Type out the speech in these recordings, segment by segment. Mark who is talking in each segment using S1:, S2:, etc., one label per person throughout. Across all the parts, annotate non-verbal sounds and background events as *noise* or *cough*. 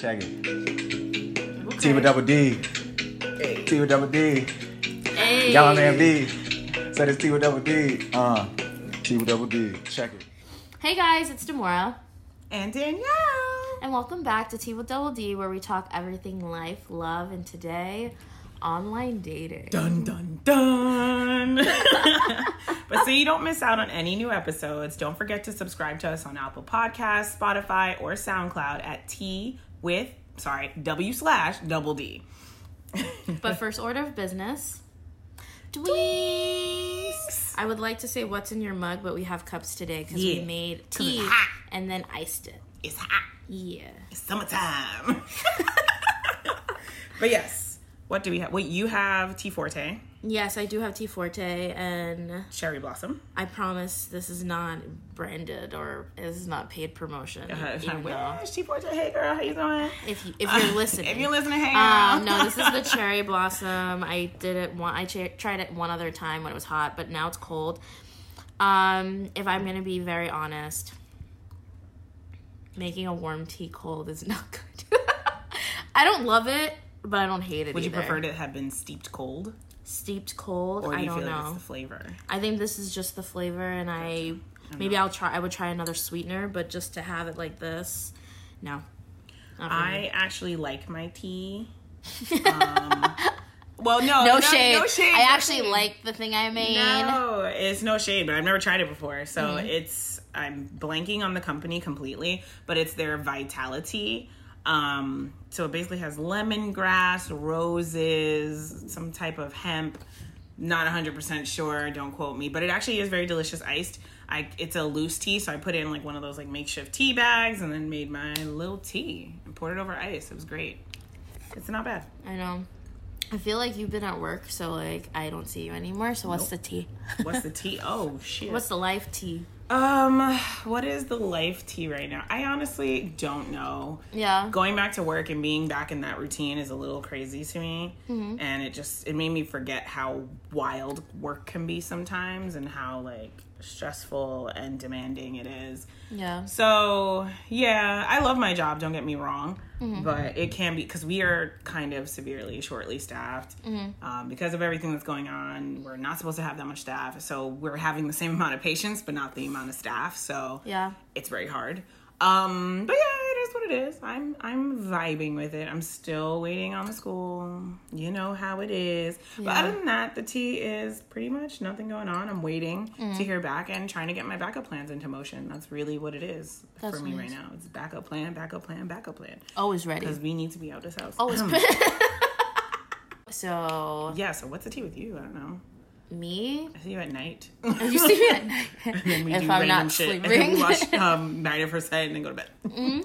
S1: Check it. Tea with double D. Tea with double D.
S2: Hey.
S1: Y'all man B. Said it's Tea with double D. Uh, Tea with double D. Check it.
S2: Hey guys, it's Damora,
S3: And Danielle.
S2: and welcome back to Tea with Double D, where we talk everything life, love, and today, online dating.
S3: Dun dun dun. *laughs* but so you don't miss out on any new episodes, don't forget to subscribe to us on Apple Podcasts, Spotify, or SoundCloud at T with sorry W slash double D.
S2: But first order of business, Dweeks. I would like to say what's in your mug, but we have cups today because we
S3: Yeah,
S2: made
S3: 'cause it's
S2: tea and then iced it.
S3: It's hot.
S2: Yeah.
S3: It's summertime. *laughs* but yes, what do we have? Wait, you have Tea Forte,
S2: Yes, I do have Tea Forte, and
S3: Cherry Blossom.
S2: I promise this is not branded or this is not paid promotion. even though-
S3: Where's Tea Forte? Hey girl, how you doing?
S2: if you, if you're *laughs* listening,
S3: If you're listening, hey girl.
S2: Um, no, this is the *laughs* cherry blossom. I did it one. I ch- tried it one other time when it was hot, but now it's cold. Um, if I'm gonna be very honest, making a warm tea cold is *laughs* not good. I don't love it, but I don't hate it.
S3: Would you
S2: either.
S3: prefer to have been steeped cold,
S2: steeped cold?
S3: or do
S2: I don't
S3: like
S2: know.
S3: it's the flavor?
S2: I think this is just the flavor, and I maybe I'll try. I would try another sweetener, but just to have it like this, no. For.
S3: I actually like my tea. *laughs* Um, well, no,
S2: no,
S3: no
S2: shade.
S3: No shade.
S2: I
S3: no
S2: actually
S3: shade.
S2: like the thing I made.
S3: No, it's no shade, but I've never tried it before, so
S2: Mm-hmm.
S3: it's I'm blanking on the company completely, but it's their Vitality. Um, so it basically has lemongrass, roses, some type of hemp. Not 100% sure, don't quote me, but it actually is very delicious iced. I it's a loose tea, so I put it in like one of those like makeshift tea bags and then made my little tea and poured it over ice. It was great. It's not bad.
S2: I know. I feel like you've been at work, so like I don't see you anymore. So what's the tea?
S3: What's the *laughs* tea? Oh shit.
S2: What's the life tea?
S3: Um, what is the life tea right now? I honestly don't know.
S2: Yeah.
S3: Going back to work and being back in that routine is a little crazy to me,
S2: Mm-hmm.
S3: and it just it made me forget how wild work can be sometimes and how like stressful and demanding it is.
S2: Yeah.
S3: So yeah, I love my job. Don't get me wrong,
S2: Mm-hmm.
S3: but it can be because we are kind of severely shortly staffed
S2: Mm-hmm.
S3: um, because of everything that's going on. We're not supposed to have that much staff, so we're having the same amount of patients, but not the amount of staff. So
S2: Yeah.
S3: it's very hard. Um, but yeah, it is what it is. I'm I'm vibing with it. I'm still waiting on the school. You know how it is. But other than that, the tea is pretty much nothing going on. I'm waiting
S2: Mm.
S3: to hear back and trying to get my backup plans into motion. That's really what it is
S2: That's
S3: for me right now. It's backup plan, backup plan, backup plan.
S2: Always ready.
S3: Because we need to be out of this house.
S2: Always. *laughs* *laughs* so
S3: yeah. So what's the tea with you? I don't know.
S2: me.
S3: I see you at night.
S2: You see me at *laughs* night.
S3: And then we
S2: if I'm not
S3: shit. And
S2: sleeping.
S3: then we watch um, Night of Her Sight and then go to bed.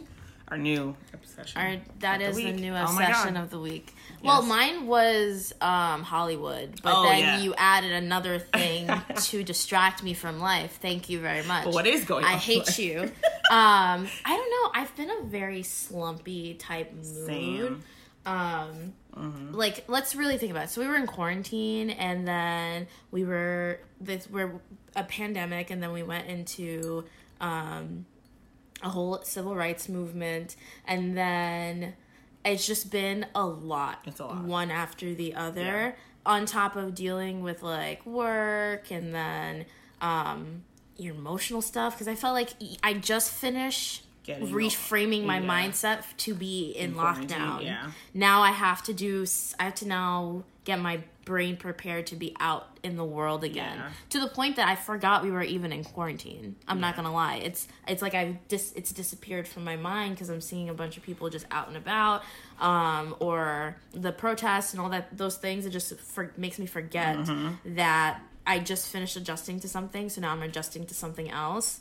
S3: Our new obsession.
S2: Our, that is the
S3: week.
S2: new
S3: Oh
S2: obsession
S3: God.
S2: of the week. Well, mine was um, Hollywood, but
S3: Oh,
S2: then
S3: yeah.
S2: you added another thing *laughs* to distract me from life. Thank you very much.
S3: But what is going
S2: I
S3: on?
S2: I hate you. *laughs* Um, I don't know. I've been a very slumpy type mood.
S3: Same.
S2: Um,
S3: Mm-hmm.
S2: like let's really think about it. So we were in quarantine, and then we were this we're a pandemic, and then we went into um, a whole civil rights movement, and then it's just been a lot.
S3: It's a lot.
S2: one after the other.
S3: Yeah.
S2: On top of dealing with like work, and then um, your emotional stuff, because I felt like I just finished
S3: Getting
S2: reframing my
S3: yeah.
S2: mindset to be in,
S3: quarantine,
S2: lockdown.
S3: yeah.
S2: Now I have to do. I have to now get my brain prepared to be out in the world again.
S3: Yeah.
S2: To the point that I forgot we were even in quarantine. I'm not gonna lie. It's it's like I've dis it's disappeared from my mind because I'm seeing a bunch of people just out and about, um, or the protests and all that those things. It just for, makes me forget
S3: Mm-hmm.
S2: that I just finished adjusting to something, so now I'm adjusting to something else.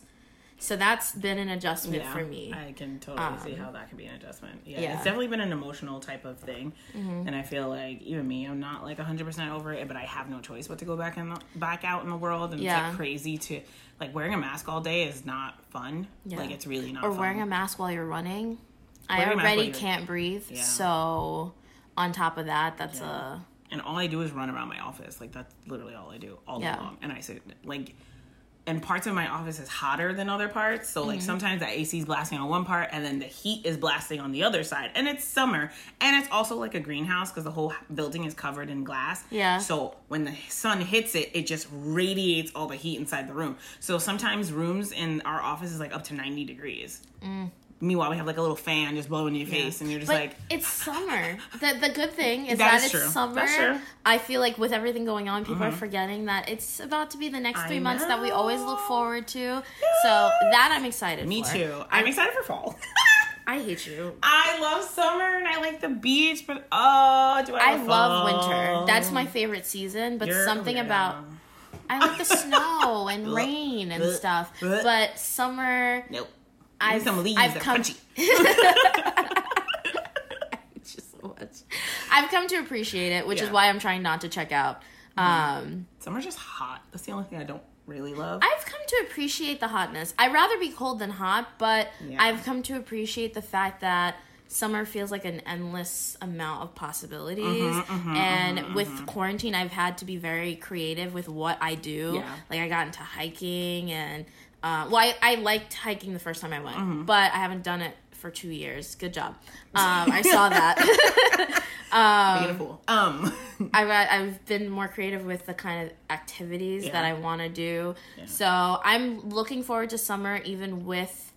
S2: So that's been an adjustment for me.
S3: I can totally see how that could be an adjustment. Yeah,
S2: yeah.
S3: it's definitely been an emotional type of thing,
S2: Mm-hmm.
S3: and I feel like even me, I'm not like 100 percent over it, but I have no choice but to go back in the, back out in the world, and
S2: Yeah.
S3: it's like crazy to like wearing a mask all day is not fun.
S2: Yeah.
S3: Like it's really not.
S2: or
S3: fun.
S2: wearing a mask while you're running. I
S3: Wearing while
S2: already can't breathe,
S3: Yeah.
S2: so on top of that, that's
S3: Yeah.
S2: a
S3: and all I do is run around my office. Like that's literally all I do all
S2: Yeah.
S3: day long. And I say like and parts of my office is hotter than other parts. So
S2: Mm-hmm.
S3: like sometimes the AC is blasting on one part and then the heat is blasting on the other side. And it's summer. And it's also like a greenhouse because the whole building is covered in glass.
S2: Yeah.
S3: So when the sun hits it, it just radiates all the heat inside the room. So sometimes rooms in our office is like up to 90 degrees. Meanwhile, we have like a little fan just blowing in your face and you're just
S2: But
S3: like,
S2: it's summer. The the good thing is
S3: That
S2: that,
S3: is
S2: it's
S3: true.
S2: summer.
S3: That's true. Mm-hmm.
S2: I feel like with everything going on, people are forgetting that it's about to be the next three months that we always look forward to. So that I'm excited
S3: me
S2: for.
S3: too. I'm excited for fall. *laughs*
S2: I hate you.
S3: I love summer and I like the beach, but oh, do I? Love?
S2: I
S3: love
S2: love
S3: fall?
S2: winter. That's my favorite season, but
S3: You're-
S2: something
S3: yeah.
S2: about I like the *laughs* snow and rain and stuff. But summer
S3: Nope.
S2: I've,
S3: some leaves
S2: I've come
S3: crunchy. *laughs*
S2: just much. I've come to appreciate it, which
S3: Yeah.
S2: is why I'm trying not to check out. Um,
S3: Summer's just hot. That's the only thing I don't really love.
S2: I've come to appreciate the hotness. I'd rather be cold than hot, but
S3: Yeah.
S2: I've come to appreciate the fact that summer feels like an endless amount of possibilities.
S3: Mm-hmm,
S2: and with quarantine, I've had to be very creative with what I do.
S3: Yeah.
S2: Like I got into hiking and uh, well, I, I liked hiking the first time I went,
S3: Mm-hmm.
S2: but I haven't done it for two years. Good job. Um, I saw that. *laughs*
S3: Beautiful. Um, *laughs*
S2: I've I've been more creative with the kind of activities
S3: Yeah.
S2: that I want to do. So I'm looking forward to summer, even with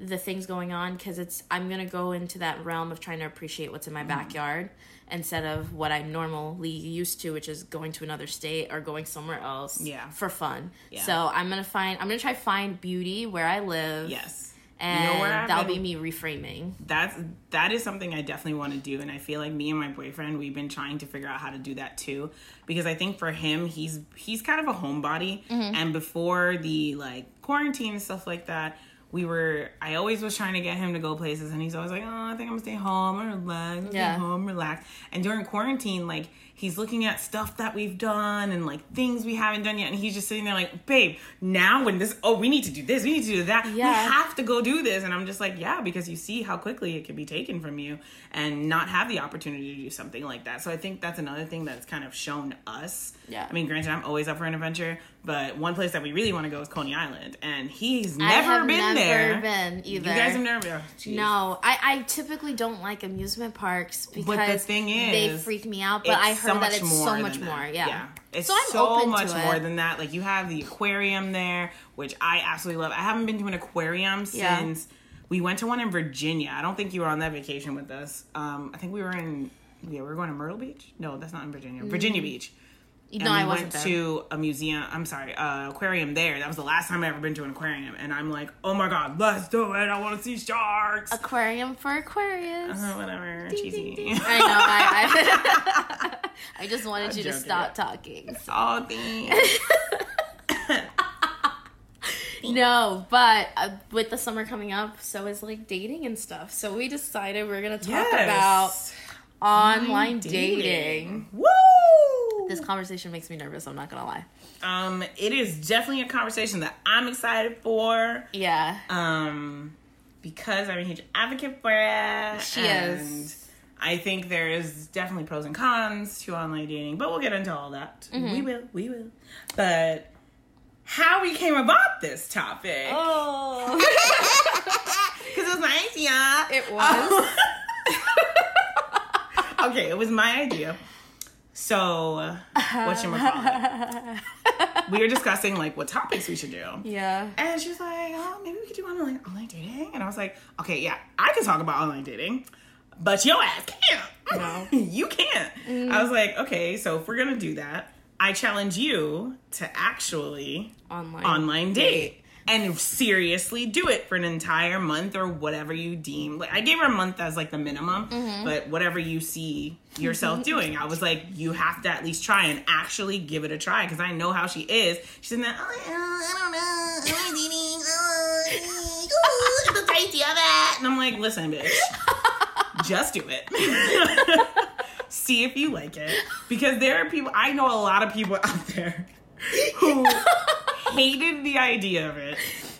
S2: the things going on, because it's I'm gonna go into that realm of trying to appreciate what's in
S3: Mm-hmm.
S2: my backyard instead of what I'm normally used to, which is going to another state or going somewhere else
S3: Yeah.
S2: for fun.
S3: Yeah.
S2: So I'm gonna find I'm gonna try find beauty where I live.
S3: yes.
S2: And
S3: know
S2: that'll
S3: been-
S2: be me reframing.
S3: That's that is something I definitely want to do, and I feel like me and my boyfriend we've been trying to figure out how to do that too, because I think for him he's he's kind of a homebody,
S2: Mm-hmm.
S3: and before the like quarantine and stuff like that, we were I always was trying to get him to go places, and he's always like, oh, I think I'm gonna stay home and relax, I'm
S2: Yeah.
S3: stay home, relax, and during quarantine, like he's looking at stuff that we've done and like things we haven't done yet, and he's just sitting there like, babe, now when this, oh, we need to do this, we need to do that, we have to go do this. And i'm just like yeah because you see how quickly it can be taken from you and not have the opportunity to do something like that. So i think that's another thing that's kind of shown us
S2: Yeah.
S3: i mean granted i'm always up for an adventure but one place that we really want to go is coney island and he's never been
S2: never
S3: there
S2: been either.
S3: you guys have never been Jeez.
S2: No, I, I typically don't like amusement parks because
S3: thing is, they
S2: freak me out. But I heard that it's so much more. Yeah.
S3: It's
S2: so I'm
S3: so
S2: open
S3: much
S2: to
S3: more than that. Like you have the aquarium there, which I absolutely love. I haven't been to an aquarium
S2: Yeah.
S3: since we went to one in Virginia. I don't think you were on that vacation with us. Um, I think we were in yeah, we were going to Myrtle Beach. No, that's not in Virginia. Virginia Beach. And
S2: no,
S3: we
S2: I wasn't
S3: went
S2: there.
S3: to a museum. I'm sorry, uh, aquarium there. That was the last time I ever been to an aquarium, and I'm like, oh my god, let's do it! I want to see sharks.
S2: Aquarium for Aquarius.
S3: Uh, whatever,
S2: Ding,
S3: cheesy.
S2: ding, ding. *laughs* I know. I, I, *laughs* I just wanted you to stop talking.
S3: thanks. *laughs*
S2: No, but uh, with the summer coming up, so is like dating and stuff. So we decided we're gonna talk about online dating.
S3: Woo!
S2: This conversation makes me nervous. I'm not gonna lie.
S3: Um, it is definitely a conversation that I'm excited for.
S2: Yeah.
S3: Um, because I'm a huge advocate for it.
S2: She
S3: and
S2: is.
S3: I think there is definitely pros and cons to online dating, but we'll get into all that.
S2: Mm-hmm.
S3: We will, we will. But how we came about this topic?
S2: Oh. *laughs*
S3: Because it was my idea.
S2: It was. *laughs*
S3: okay, it was my idea. So, what you call We were discussing like what topics we should do.
S2: yeah.
S3: And she's like, oh, maybe we could do online, online dating. And I was like, okay, yeah, I can talk about online dating, but your ass can't.
S2: No. *laughs*
S3: you can't. I was like, okay, so if we're going to do that, I challenge you to actually
S2: Online.
S3: online date. And seriously do it for an entire month or whatever you deem. Like I gave her a month as like the minimum, but whatever you see yourself doing, I was like, you have to at least try and actually give it a try because I know how she is. She's in that, oh, I don't know, I'm dating, oh, ooh, the idea of it. And I'm like, listen, bitch, just do it. see if you like it because there are people. I know a lot of people out there who *laughs* hated the idea of it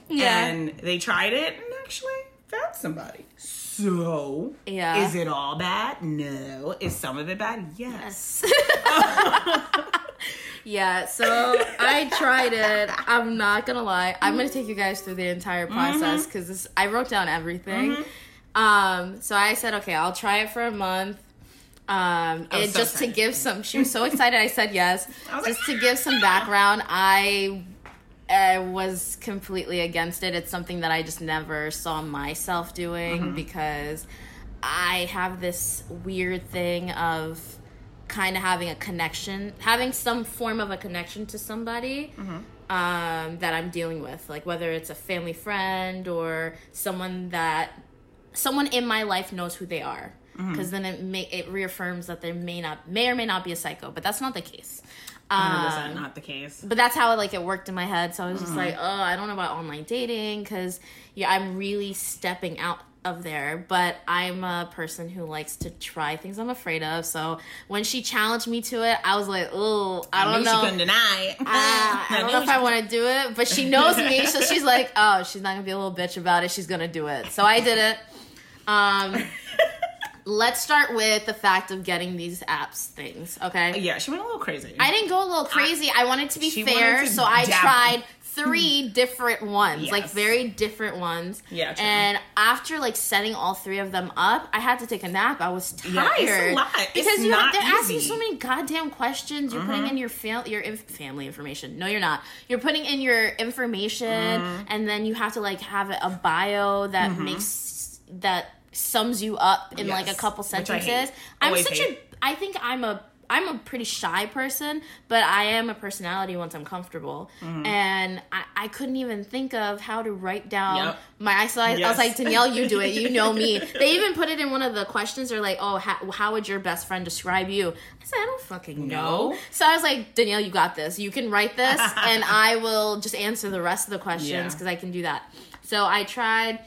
S2: Yeah.
S3: and they tried it and actually found somebody. So,
S2: Yeah.
S3: is it all bad? No. Is some of it bad? Yes. *laughs*
S2: yeah, so I tried it. I'm not gonna lie. I'm gonna take you guys through the entire process
S3: Mm-hmm.
S2: because I wrote down everything. Um, so I said, okay, I'll try it for a month. Um, it
S3: so
S2: just to give some. She was so excited. I said yes. *laughs*
S3: I
S2: Just
S3: like,
S2: to give some background, I uh, was completely against it. It's something that I just never saw myself doing
S3: Mm-hmm.
S2: because I have this weird thing of kind of having a connection, having some form of a connection to somebody
S3: Mm-hmm.
S2: um, that I'm dealing with, like whether it's a family friend or someone that someone in my life knows who they are.
S3: Mm-hmm.
S2: Because then it may it reaffirms that there may not may or may not be a psycho, but that's not the case.
S3: 100%
S2: Um,
S3: not the case.
S2: but that's how like it worked in my head. So I was just
S3: Mm-hmm.
S2: like, oh, I don't know about online dating because yeah, I'm really stepping out of there. But I'm a person who likes to try things I'm afraid of. So when she challenged me to it, I was like, oh, I,
S3: I
S2: don't know.
S3: she couldn't deny.
S2: Ah, *laughs* *laughs* I don't know if I want to do it, but she knows me, *laughs* so she's like, "Oh, she's not gonna be a little bitch about it. She's gonna do it." So I did it. Um, let's start with the fact of getting these apps things. Okay,
S3: Yeah, she went a little crazy.
S2: I didn't go a little crazy. I, wanted to be fair,
S3: to
S2: so I tried three different ones, like very different ones.
S3: Yeah, true.
S2: And after like setting all three of them up, I had to take a nap. I was tired
S3: Yeah, it's a lot. It's
S2: because you
S3: not
S2: they're asking
S3: easy. Mm-hmm.
S2: so many goddamn questions. You're putting in your fam- your inf- family information. No, you're not. You're putting in your information,
S3: Mm-hmm.
S2: and then you have to like have a bio that makes that sums you up in like a couple
S3: which I hate.
S2: sentences. I'm such
S3: hate.
S2: a I think I'm a I'm a pretty shy person, but I am a personality once I'm comfortable.
S3: Mm-hmm.
S2: And I, I couldn't even think of how to write down
S3: Yep.
S2: my. I, so I, I was like, Danielle, you do it. You know me. *laughs* They even put it in one of the questions. They're like, oh, how, how would your best friend describe you? I said, I don't fucking know.
S3: No.
S2: So I was like, Danielle, you got this. You can write this, *laughs* and I will just answer the rest of the questions
S3: Yeah.
S2: because I can do that. So I tried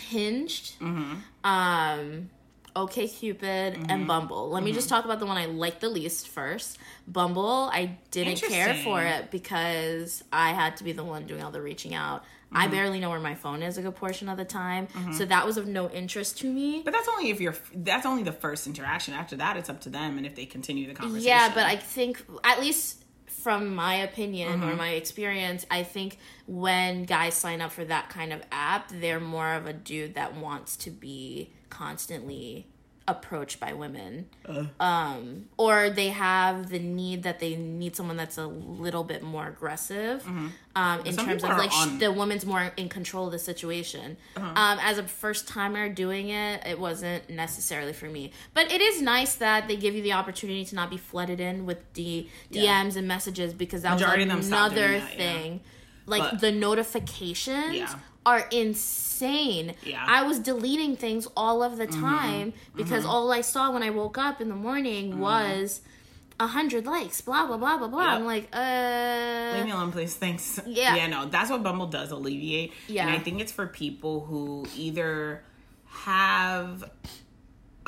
S2: Hinged, mm-hmm. um, OK Cupid, and mm-hmm. Bumble. Let me mm-hmm. just talk about the one I like the least first. Bumble, I didn't care for it because I had to be the one doing all the reaching out. I barely know where my phone is a good portion of the time, so that was of no interest to me.
S3: But that's only if you're. That's only the first interaction. After that, it's up to them, and if they continue the conversation.
S2: Yeah, but I think at least from my opinion
S3: Mm-hmm.
S2: or my experience, I think when guys sign up for that kind of app, they're more of a dude that wants to be constantly approached by women.
S3: Uh.
S2: Um, or they have the need that they need someone that's a little bit more aggressive um, in
S3: Mm-hmm. Some
S2: terms of like
S3: on- Uh-huh.
S2: the woman's more in control of the situation. Um, as a first timer doing it, it wasn't necessarily for me. But it is nice that they give you the opportunity to not be flooded in with D-
S3: Yeah.
S2: DMs and messages because that
S3: Majority
S2: was
S3: them
S2: another
S3: that, yeah.
S2: thing. Like
S3: But-
S2: the notifications
S3: Yeah.
S2: Are insane.
S3: Yeah.
S2: I was deleting things all of the
S3: Mm-hmm.
S2: time because all I saw when I woke up in the morning was a hundred likes, blah blah blah blah blah.
S3: Yep.
S2: I'm like, uh,
S3: Leave me alone, please. Thanks.
S2: Yeah.
S3: Yeah, no, that's what Bumble does alleviate.
S2: Yeah.
S3: And I think it's for people who either have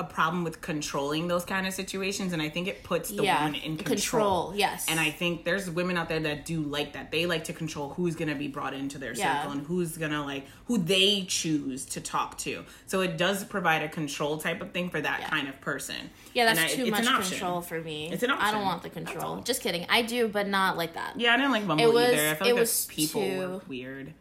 S3: a problem with controlling those kind of situations, and I think it puts the
S2: Yeah.
S3: woman in control.
S2: Control, yes.
S3: And I think there's women out there that do like that. They like to control who's going to be brought into their
S2: Yeah.
S3: circle and who's going to like who they choose to talk to. So it does provide a control type of thing for that kind of person.
S2: Yeah, that's
S3: I-
S2: too much control for me.
S3: It's an option.
S2: I don't want the control. Just kidding. I do, but not like that.
S3: Yeah, I didn't like Bumble
S2: It was-
S3: either. I felt
S2: it
S3: like
S2: was
S3: people
S2: too-
S3: were weird.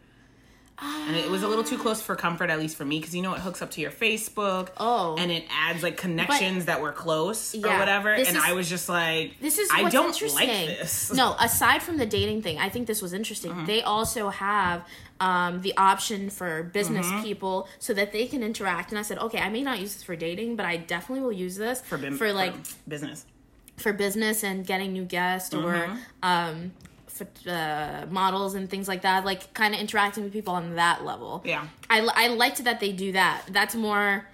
S3: And it was a little too close for comfort, at least for me, because you know it hooks up to your Facebook.
S2: Oh.
S3: and it adds like connections that were close or whatever. And
S2: is-
S3: I was just like,
S2: This is
S3: I don't like this. *laughs*
S2: No, aside from the dating thing, I think this was interesting.
S3: Uh-huh.
S2: They also have um, the option for business
S3: Uh-huh.
S2: people so that they can interact. And I said, okay, I may not use this for dating, but I definitely will use this
S3: for, bim-
S2: for like
S3: business.
S2: for business and getting new guests or
S3: Mm-hmm.
S2: um, for, uh, models and things like that. Like kind of interacting with people on that level.
S3: Yeah.
S2: I, I liked that they do that. That's more.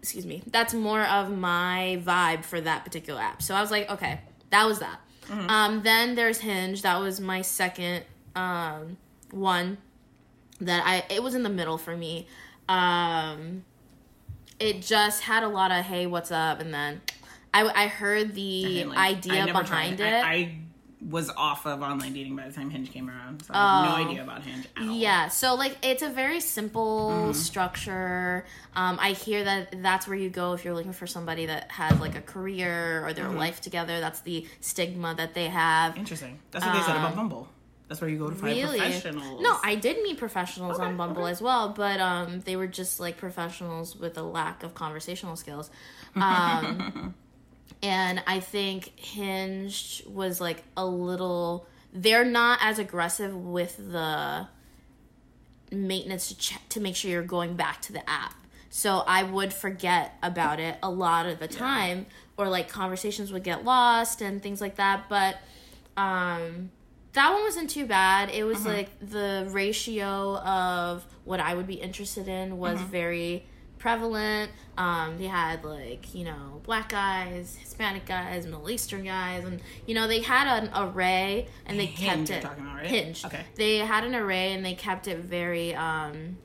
S2: Excuse me. That's more of my vibe for that particular app. So I was like, okay, that was that.
S3: Mm-hmm.
S2: Um, then there's Hinge. That was my second um, one. That I it was in the middle for me. Um, it just had a lot of hey, what's up, and then I I heard the
S3: like-
S2: idea
S3: I
S2: behind
S3: tried
S2: it.
S3: I, I was off of online dating by the time Hinge came around. So I have
S2: Oh.
S3: no idea about Hinge at all.
S2: Yeah, so like it's a very simple
S3: Mm-hmm.
S2: structure. Um, I hear that that's where you go if you're looking for somebody that has like a career or their
S3: Mm-hmm.
S2: life together. That's the stigma that they have.
S3: Interesting. That's what they said about Bumble. That's where you go to find
S2: Um, Really?
S3: professionals.
S2: No, I did meet professionals
S3: Okay,
S2: on Bumble
S3: okay.
S2: as well, but um, they were just like professionals with a lack of conversational skills. *laughs* Um, and I think Hinge was like a little. They're not as aggressive with the maintenance to check to make sure you're going back to the app. So I would forget about it a lot of the time, or like conversations would get lost and things like that. But um, that one wasn't too bad. It was like the ratio of what I would be interested in was very prevalent. Um, they had like you know black guys, Hispanic guys, Middle Eastern guys, and you know they had an array and they
S3: Hinge
S2: kept it
S3: talking about, right?
S2: Hinge.
S3: Okay.
S2: They had an array and they kept it very um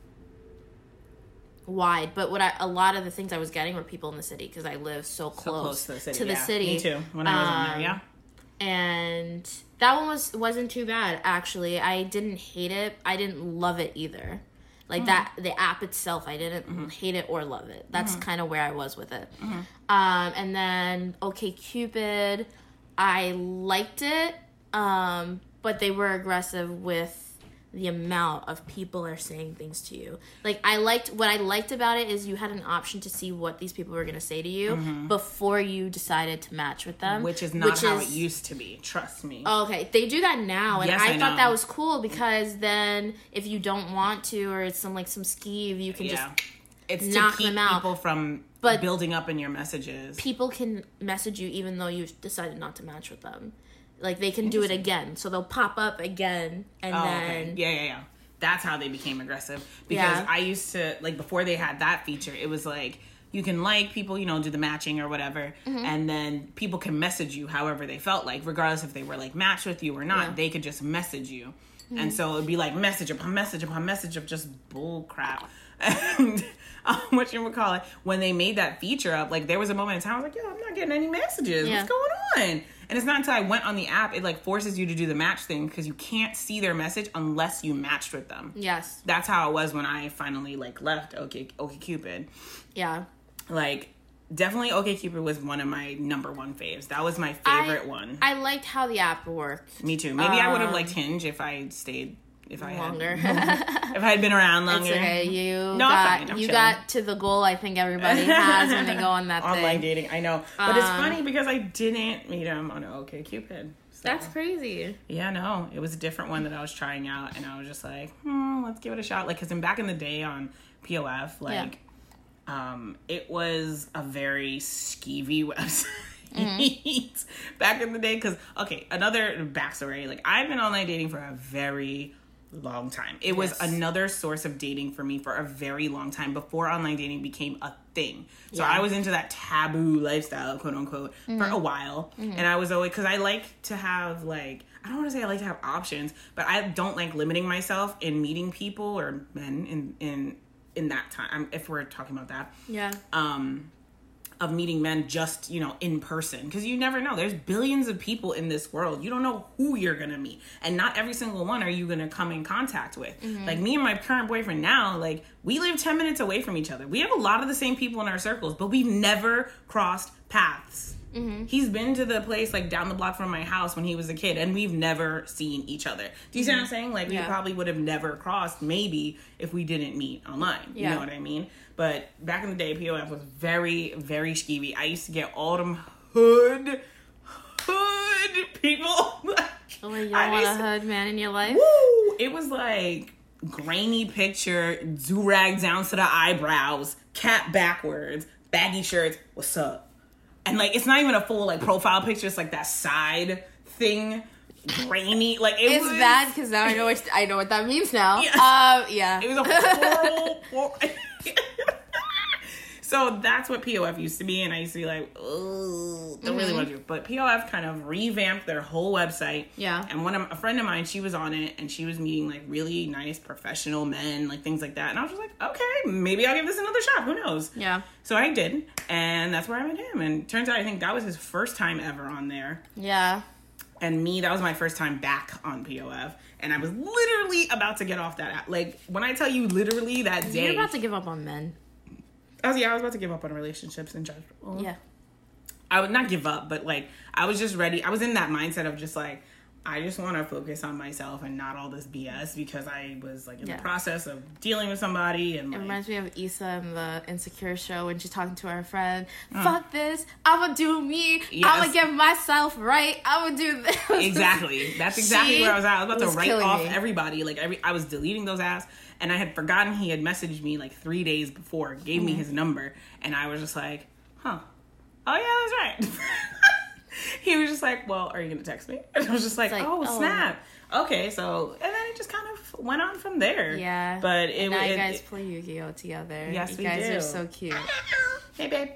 S2: wide. But what I a lot of the things I was getting were people in the city because I live so
S3: So
S2: close,
S3: close to the city.
S2: to the
S3: yeah.
S2: city.
S3: Me too. When I was on there,
S2: Um,
S3: yeah.
S2: and that one was wasn't too bad actually. I didn't hate it. I didn't love it either. Like that, the app itself, I didn't hate it or love it. That's kind of where I was with it. Um, and then OK Cupid, I liked it, um, but they were aggressive with the amount of people are saying things to you. Like I liked what I liked about it is you had an option to see what these people were going to say to you mm-hmm. before you decided to match with them,
S3: Which is not how it used to be. Trust me.
S2: Oh, okay, they do that now, and
S3: Yes,
S2: I,
S3: I
S2: thought that was cool because then if you don't want to, or it's some like some skeeve, you can
S3: yeah.
S2: just
S3: it's
S2: knock
S3: to keep
S2: them out.
S3: people from
S2: But-
S3: building up in your messages.
S2: people can message you even though you decided not to match with them. Like they can do it again, so they'll pop up again, and
S3: Oh,
S2: then
S3: okay. Yeah, yeah, yeah. That's how they became aggressive. Because
S2: Yeah.
S3: I used to like before they had that feature, it was like you can like people, you know, do the matching or whatever,
S2: Mm-hmm.
S3: and then people can message you however they felt like, regardless if they were like matched with you or not.
S2: Yeah. Mm-hmm.
S3: They could just message you, and so it'd be like message upon message upon message of just bull crap. *laughs* And um, what you would call it when they made that feature up, like there was a moment in time I was like, yo, I'm not getting any messages.
S2: Yeah.
S3: What's going on? And it's not until I went on the app, it like forces you to do the match thing because you can't see their message unless you matched with them.
S2: yes,
S3: That's how it was when I finally like left OK OK Cupid.
S2: yeah.
S3: Like definitely OK Cupid was one of my number one faves. That was my favorite
S2: I,
S3: one.
S2: I liked how the app worked
S3: Me too. Maybe I would have
S2: Um,
S3: liked Hinge if I stayed if I
S2: longer.
S3: had *laughs* if I had been around
S2: It's
S3: longer.
S2: okay. You
S3: I'm
S2: got. You
S3: chilling.
S2: got to the goal. I think everybody has when they go on that *laughs*
S3: Online
S2: thing.
S3: dating, I know, but it's
S2: Um,
S3: funny because I didn't meet him on OK Cupid. So.
S2: That's crazy.
S3: Yeah, no, it was a different one that I was trying out, and I was just like, hmm, let's give it a shot. Like, because in back in the day on POF, like, um, it was a very skeevy *laughs* website back in the day. Because okay, another backstory. Like, I've been online dating for a very long time. It was another source of dating for me for a very long time before online dating became a thing. So
S2: Yeah.
S3: I was into that taboo lifestyle, quote unquote, for a while. And I was always, because I like to have, like, I don't want to say I like to have options, but I don't like limiting myself in meeting people or men in, in, in that time, if we're talking about that
S2: Yeah.
S3: um, of meeting men just you know in person. Because you never know. There's billions of people in this world. You don't know who you're gonna meet. And not every single one are you gonna come in contact with. Mm-hmm. Like me and my current boyfriend now like we live 10 minutes away from each other. We have a lot of the same people in our circles but we've never crossed paths Mm-hmm. He's been to the place like down the block from my house when he was a kid, and we've never seen each other. Do you see what I'm mm-hmm. saying? Like we probably would have never crossed, maybe if we didn't meet online. You
S2: Yeah.
S3: know what I mean? But back in the day, POF was very, very skeevy. I used to get all them hood, hood people. *laughs*
S2: Oh, you want a hood man in your life?
S3: Woo! It was like grainy picture, do rag down to the eyebrows, cap backwards, baggy shirts. What's up? And like, it's not even a full like profile picture. It's like that side thing, grainy. Like it
S2: It's
S3: was
S2: bad because now I know what I know what that means now. *laughs*
S3: Yeah.
S2: Uh, yeah.
S3: It was a horrible. *laughs* *laughs* so that's what POF used to be, and I used to be like, oh, don't really mm-hmm. want to do. But POF kind of revamped their whole website.
S2: Yeah.
S3: And one of a friend of mine, she was on it, and she was meeting like really nice professional men, like things like that. And I was just like, okay, maybe I'll give this another shot. Who knows?
S2: yeah.
S3: So I did, and that's where I met him. And turns out, I think that was his first time ever on there.
S2: Yeah.
S3: and me, that was my first time back on POF, and I was literally about to get off that app. Like when I tell you, literally that day,
S2: You're about to give up on men.
S3: I was yeah, I was about to give up on relationships and general.
S2: Yeah.
S3: I would not give up, but like I was just ready. I was in that mindset of just like I just want to focus on myself and not all this BS because I was like in
S2: Yeah.
S3: the process of dealing with somebody and
S2: It
S3: like,
S2: reminds me of Issa in the Insecure show when she's talking to her friend. Fuck this. I'ma do me.
S3: Yes.
S2: I'ma get myself right. I'ma do this.
S3: exactly. That's *laughs* exactly where I was at. I was about
S2: was
S3: to write off
S2: me.
S3: everybody. Like every, I was deleting those apps, and I had forgotten he had messaged me like three days before, gave
S2: Mm-hmm.
S3: me his number, and I was just like, huh. Oh yeah, that's right. *laughs* *laughs* he was just like, "Well, are you gonna text me?" *laughs* And I was just like,
S2: like,
S3: "Oh,
S2: oh.
S3: snap." Okay, so and then it just kind of went on from there.
S2: Yeah.
S3: but it,
S2: and now
S3: it,
S2: you guys
S3: it-
S2: play Yu-Gi-Oh together.
S3: Yes,
S2: you
S3: we
S2: guys
S3: do.
S2: are so cute. *laughs*
S3: hey babe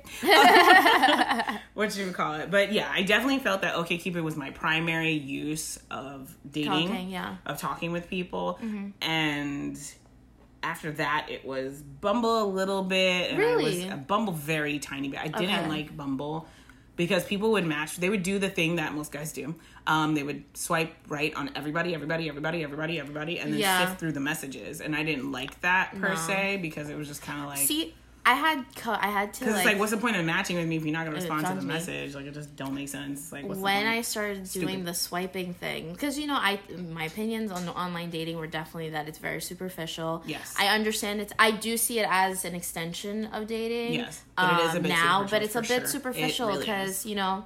S3: what you would call it but yeah i definitely felt that okay cupid was my primary use of dating
S2: Talking, yeah.
S3: of talking with people mm-hmm. and after that it was bumble a little bit and
S2: Really?
S3: I was, bumble very tiny bit i didn't
S2: Okay.
S3: like bumble because people would match they would do the thing that most guys do um, they would swipe right on everybody everybody everybody everybody everybody and then
S2: Yeah.
S3: sift through the messages and i didn't like that per
S2: No.
S3: se because it was just kind of like
S2: See, I had co- I had to
S3: because
S2: like,
S3: it's like, what's the point of matching with me if you're not gonna respond to the
S2: me.
S3: message? Like, it just don't make sense. Like, what's the
S2: when
S3: point?
S2: I started doing the swiping thing, because you know, I my opinions on online dating were definitely that it's very superficial.
S3: Yes.
S2: I understand it's. I do see it as an extension of dating.
S3: Yes, but it is a
S2: um, now, but it's a bit
S3: sure.
S2: superficial
S3: It really
S2: because you know.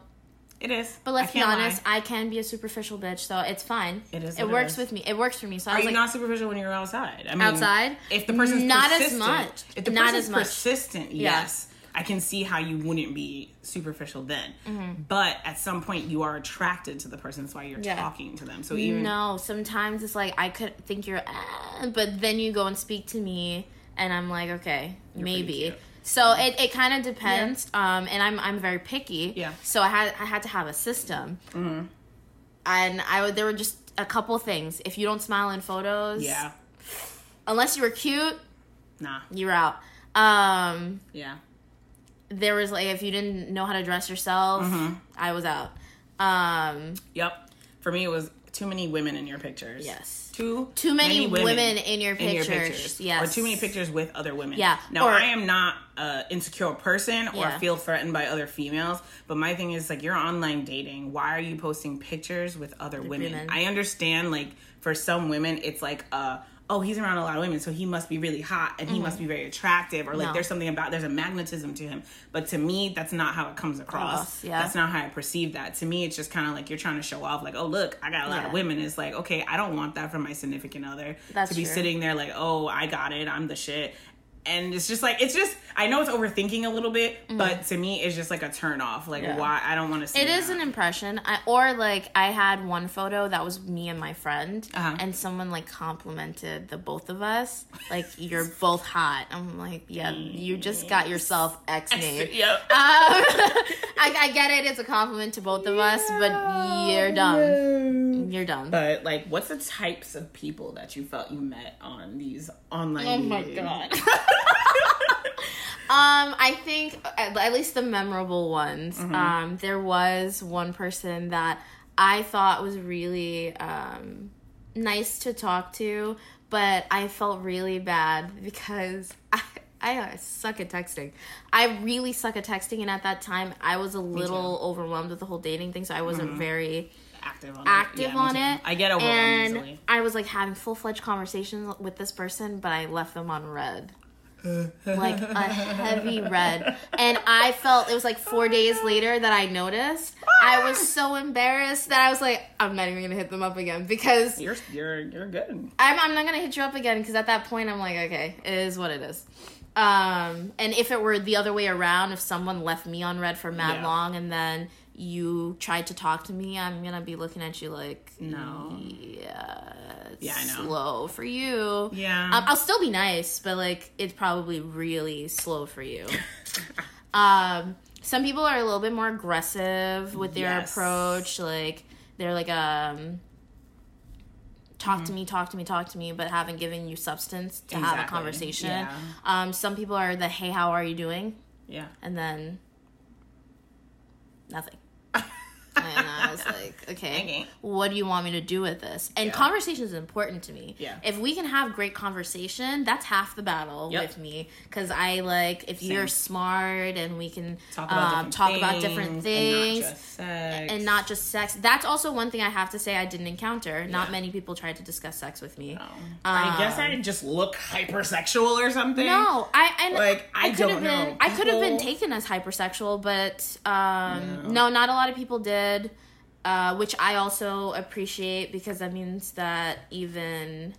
S3: It is.
S2: But let's be honest,
S3: lie.
S2: I can be a superficial bitch, so it's fine.
S3: It is
S2: It works
S3: is.
S2: with me. It works for me. So I
S3: Are
S2: was
S3: you
S2: like,
S3: not superficial when you're outside? I mean,
S2: Outside?
S3: if the person's
S2: Not as much.
S3: If the
S2: Not
S3: person's
S2: as much.
S3: persistent,
S2: Yeah.
S3: yes, I can see how you wouldn't be superficial then.
S2: Mm-hmm.
S3: But at some point, you are attracted to the person. That's why you're
S2: Yeah.
S3: talking to them. So even
S2: No, sometimes it's like I could think you're, uh, but then you go and speak to me, and I'm like, okay, maybe. So it, it kind of depends. Um, and I'm I'm very picky.
S3: Yeah.
S2: So I had I had to have a system. Mm-hmm. And I would there were just a couple things. If you don't smile in photos,
S3: yeah,
S2: unless you were cute,
S3: nah,
S2: you're out. Um,
S3: yeah,
S2: there was like if you didn't know how to dress yourself,
S3: Mm-hmm.
S2: I was out. Um,
S3: yep. For me, it was too many women in your pictures.
S2: yes.
S3: Too
S2: Too many women in your pictures. Yes.
S3: Or too many pictures with other women.
S2: Yeah.
S3: Now
S2: Or-
S3: I am not a insecure person or
S2: Yeah.
S3: feel threatened by other females, but my thing is like you're online dating. Why are you posting pictures with other women?
S2: women.
S3: I understand like for some women it's like uh oh he's around a lot of women so he must be really hot and he must mm-hmm. be very attractive or like
S2: No.
S3: there's something about there's a magnetism to him but to me that's not how it comes across
S2: Across, yeah.
S3: that's not how i perceive that to me it's just kind of like you're trying to show off like oh look i got a lot
S2: Yeah.
S3: of women it's like okay i don't want that from my significant other
S2: That's
S3: to be
S2: true.
S3: sitting there like oh i got it i'm the shit and it's just like it's just i know it's overthinking a little bit but to me it's just like a turn off like.
S2: Yeah.
S3: why i don't want to see
S2: It is
S3: that.
S2: an impression. I, or like I had one photo that was me and my friend,
S3: Uh-huh.
S2: and someone like complimented the both of us. Like you're both hot. I'm like, yeah, you just got yourself X name.
S3: yep
S2: Um, *laughs* I, I get it. It's a compliment to both of us, but you're dumb. You're dumb.
S3: but like what's the types of people that you felt you met on these online
S2: Oh my
S3: dating?
S2: god. *laughs* Um, I think at, at least the memorable ones.
S3: Mm-hmm.
S2: Um, there was one person that I thought was really um, nice to talk to, but I felt really bad because *laughs* I. I uh, suck at texting. I really suck at texting, and at that time, I was a little overwhelmed with the whole dating thing, so I wasn't very
S3: active on
S2: active
S3: it. Mm-hmm. Yeah,
S2: on it.
S3: I get overwhelmed
S2: and
S3: easily.
S2: I was like having full fledged conversations with this person, but I left them on read. Like a heavy read. And I felt it was like four days later that I noticed. I was so embarrassed that I was like, I'm not even gonna hit them up again because
S3: You're you're you're good.
S2: I'm, I'm not gonna hit you up again because at that point I'm like, okay, it is what it is. Um, and if it were the other way around, if someone left me on read for mad
S3: Yeah.
S2: long and then you tried to talk to me, I'm gonna be looking at you like,
S3: No.
S2: yeah,
S3: Yeah, I know.
S2: slow for you.
S3: Yeah.
S2: um, I'll still be nice, but like it's probably really slow for you. *laughs* um, some people are a little bit more aggressive with their
S3: Yes.
S2: approach, like they're like um talk
S3: Mm-hmm.
S2: to me, talk to me, talk to me, but haven't given you substance to have a conversation.
S3: Yeah.
S2: Um, some people are the hey, how are you doing?
S3: Yeah.
S2: And then nothing. *laughs* and, I was like, okay,
S3: Okay.
S2: what do you want me to do with this? And
S3: Yeah.
S2: conversation is important to me.
S3: Yeah.
S2: If we can have great conversation, that's half the battle
S3: Yep.
S2: with me. Because I like if you're smart and we can
S3: Talk about
S2: um,
S3: different
S2: talk
S3: things,
S2: about different things.
S3: and not just sex.
S2: and not just sex. That's also one thing I have to say I didn't encounter. Not many people tried to discuss sex with me.
S3: Oh. I guess I just look hypersexual or something.
S2: No, I
S3: Like, I
S2: could have
S3: don't
S2: been
S3: know.
S2: I could have been taken as hypersexual, but um, no, not a lot of people did, uh, which I also appreciate because that means that even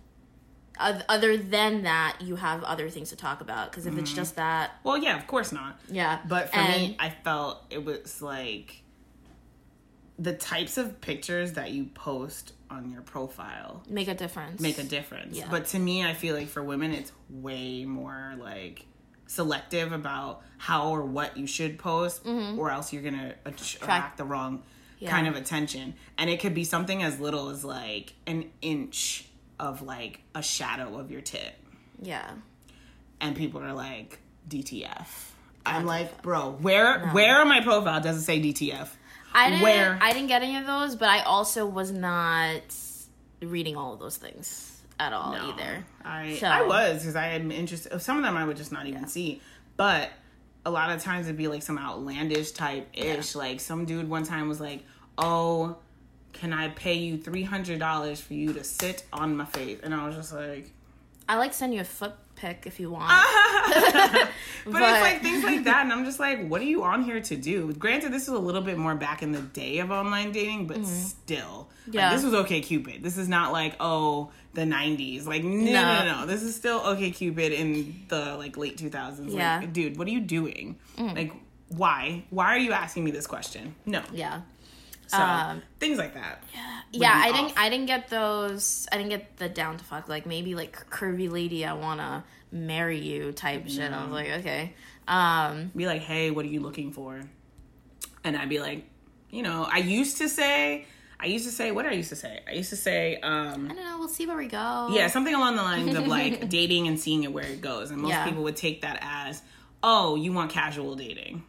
S2: other than that, you have other things to talk about. Because if
S3: Mm-hmm.
S2: it's just that,
S3: Well, yeah, of course not.
S2: yeah.
S3: But for
S2: And-
S3: me, I felt it was like the types of pictures that you post on your profile
S2: make a difference.
S3: make a difference.
S2: Yeah.
S3: But to me, I feel like for women, it's way more like selective about how or what you should post, or else you're gonna attract the wrong
S2: Yeah.
S3: kind of attention. And it could be something as little as like an inch of like a shadow of your tip.
S2: Yeah.
S3: and people are like DTF. I'm like, bro, where where on my profile does it say DTF?
S2: I didn't.
S3: Where-
S2: I didn't get any of those, but I also was not reading all of those things at all
S3: No.
S2: either.
S3: I
S2: So-
S3: I was because I am interested. Some of them I would just not even see, but a lot of times it'd be like some outlandish type ish. Like some dude one time was like, "Oh, can I pay you three hundred dollars for you to sit on my face?" And I was just like,
S2: I like send you a foot pic if you want. *laughs*
S3: but, *laughs*
S2: But-
S3: it's like things like that, and I'm just like, what are you on here to do? Granted, this is a little bit more back in the day of online dating, but still,
S2: Mm-hmm. Yeah.
S3: like, this was okay Cupid. This is not like oh the '90s. Like no, no,
S2: No.
S3: no. This is still okay Cupid in the like late 2000s.
S2: Yeah. Mm.
S3: Like, dude, what are you doing? Like, why? Why are you asking me this question? No.
S2: yeah.
S3: So
S2: Um,
S3: things like that.
S2: yeah
S3: be
S2: i didn't i didn't get those i didn't get the down to fuck like maybe like curvy lady i wanna marry you type shit i was like okay um
S3: Be like, hey, what are you looking for? And I'd be like, you know, I used to say. I used to say, what I used to say? I used to say, um,
S2: i don't know we'll see where we go
S3: Yeah, something along the lines of like *laughs* dating and seeing it where it goes. And most
S2: Yeah.
S3: people would take that as, oh, you want casual dating.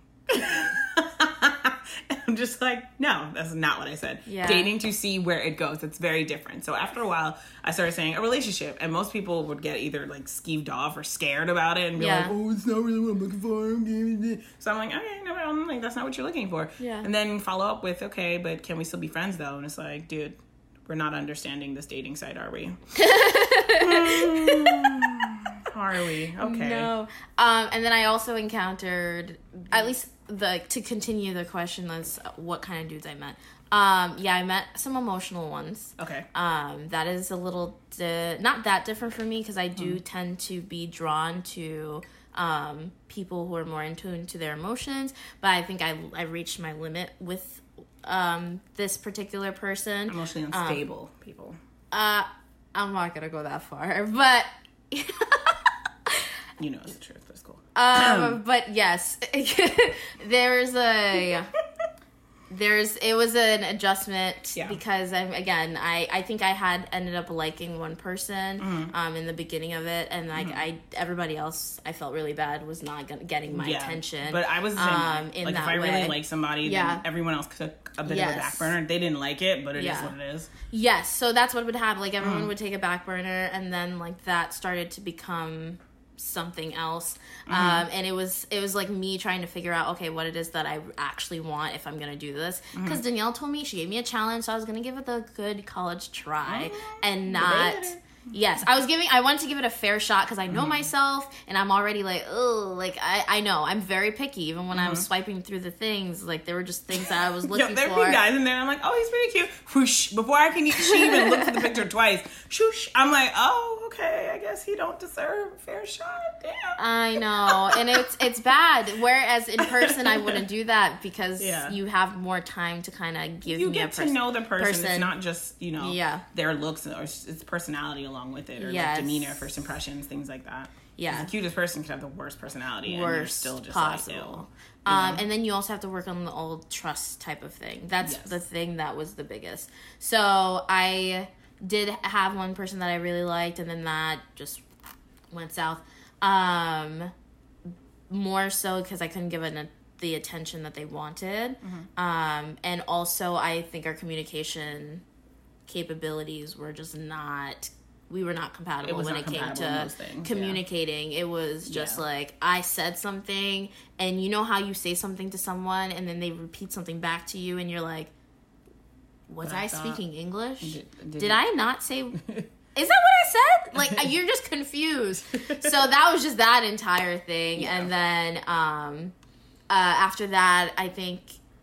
S3: I'm just like, no, that's not what I said.
S2: Yeah.
S3: Dating to see where it goes. It's very different. So after a while, I started saying a relationship, and most people would get either like skeeved off or scared about it and be
S2: Yeah.
S3: like, oh, it's not really what I'm looking for. I'm giving it. So I'm like, okay, no, I'm like, that's not what you're looking for.
S2: Yeah.
S3: And then follow up with, okay, but can we still be friends though? And it's like, dude, we're not understanding this dating site, are we? are *laughs* *laughs* *laughs* we? Okay.
S2: no um and then i also encountered at least the to continue the question that's what kind of dudes i met um yeah i met some emotional ones
S3: Okay.
S2: um that is a little di- not that different for me because i do tend to be drawn to um people who are more in tune to their emotions but i think i i reached my limit with um this particular person
S3: Emotionally unstable people.
S2: uh i'm not gonna go that far *laughs* but *laughs*
S3: You know it's the truth. That's cool.
S2: um *clears throat* but yes *laughs* there's a there's it was an adjustment
S3: Yeah.
S2: because I'm again I I think I had ended up liking one person
S3: Mm-hmm.
S2: um in the beginning of it and like I everybody else I felt really bad was not gonna, getting my
S3: yeah.
S2: attention
S3: But I was same
S2: um in
S3: like
S2: that
S3: if I
S2: way.
S3: really like somebody,
S2: Yeah.
S3: then everyone else took a bit of a back burner. They didn't like it, but it is
S2: Yeah.
S3: what it is.
S2: Yes, so that's what would happen. Like
S3: Mm.
S2: everyone would take a back burner, and then like that started to become something else.
S3: Mm-hmm.
S2: Um, and it was it was like me trying to figure out okay what it is that I actually want if I'm gonna do this.
S3: Mm-hmm.
S2: Because Danielle told me she gave me a challenge, so I was gonna give it the good college try
S3: Oh,
S2: and not. Yes, I was giving. I wanted to give it a fair shot because I know
S3: Mm-hmm.
S2: myself, and I'm already like, oh, like I, I know I'm very picky. Even when I
S3: Mm-hmm.
S2: was swiping through the things, like there were just things that I was *laughs*
S3: Yo,
S2: looking
S3: there
S2: for.
S3: be guys in there. I'm like, oh, he's pretty cute. Whoosh. Before I can, she even looked at the picture *laughs* twice. Shoosh. I'm like, oh, okay. I guess he don't deserve a fair shot. Damn.
S2: I know, and it's it's bad. Whereas in person, I wouldn't do *laughs* that because
S3: Yeah.
S2: you have more time to kind of give
S3: you get to know the person. It's not just you know
S2: Yeah.
S3: their looks or its personality along with it or
S2: Yes.
S3: like demeanor, first impressions, things like that.
S2: Yeah.
S3: the cutest person could have the worst personality, and you're
S2: worst
S3: still just
S2: possible.
S3: like,
S2: um, and then you also have to work on the old trust type of thing. That's
S3: Yes.
S2: the thing that was the biggest. So I did have one person that I really liked, and then that just went south. Um, more so because I couldn't give it the attention that they wanted.
S3: Mm-hmm.
S2: Um, and also, I think our communication capabilities were just not. We were not compatible
S3: was
S2: when
S3: not
S2: it came
S3: compatible in
S2: to
S3: things, yeah.
S2: communicating. It was just
S3: Yeah.
S2: like I said something, and you know how you say something to someone, and then they repeat something back to you, and you're like, "Was
S3: I
S2: I, speaking English?
S3: Did-
S2: Did,
S3: did-
S2: I not say?" *laughs* Is that what I said? Like you're just confused. *laughs* So that was just that entire thing,
S3: Yeah.
S2: and then um, uh, after that, I think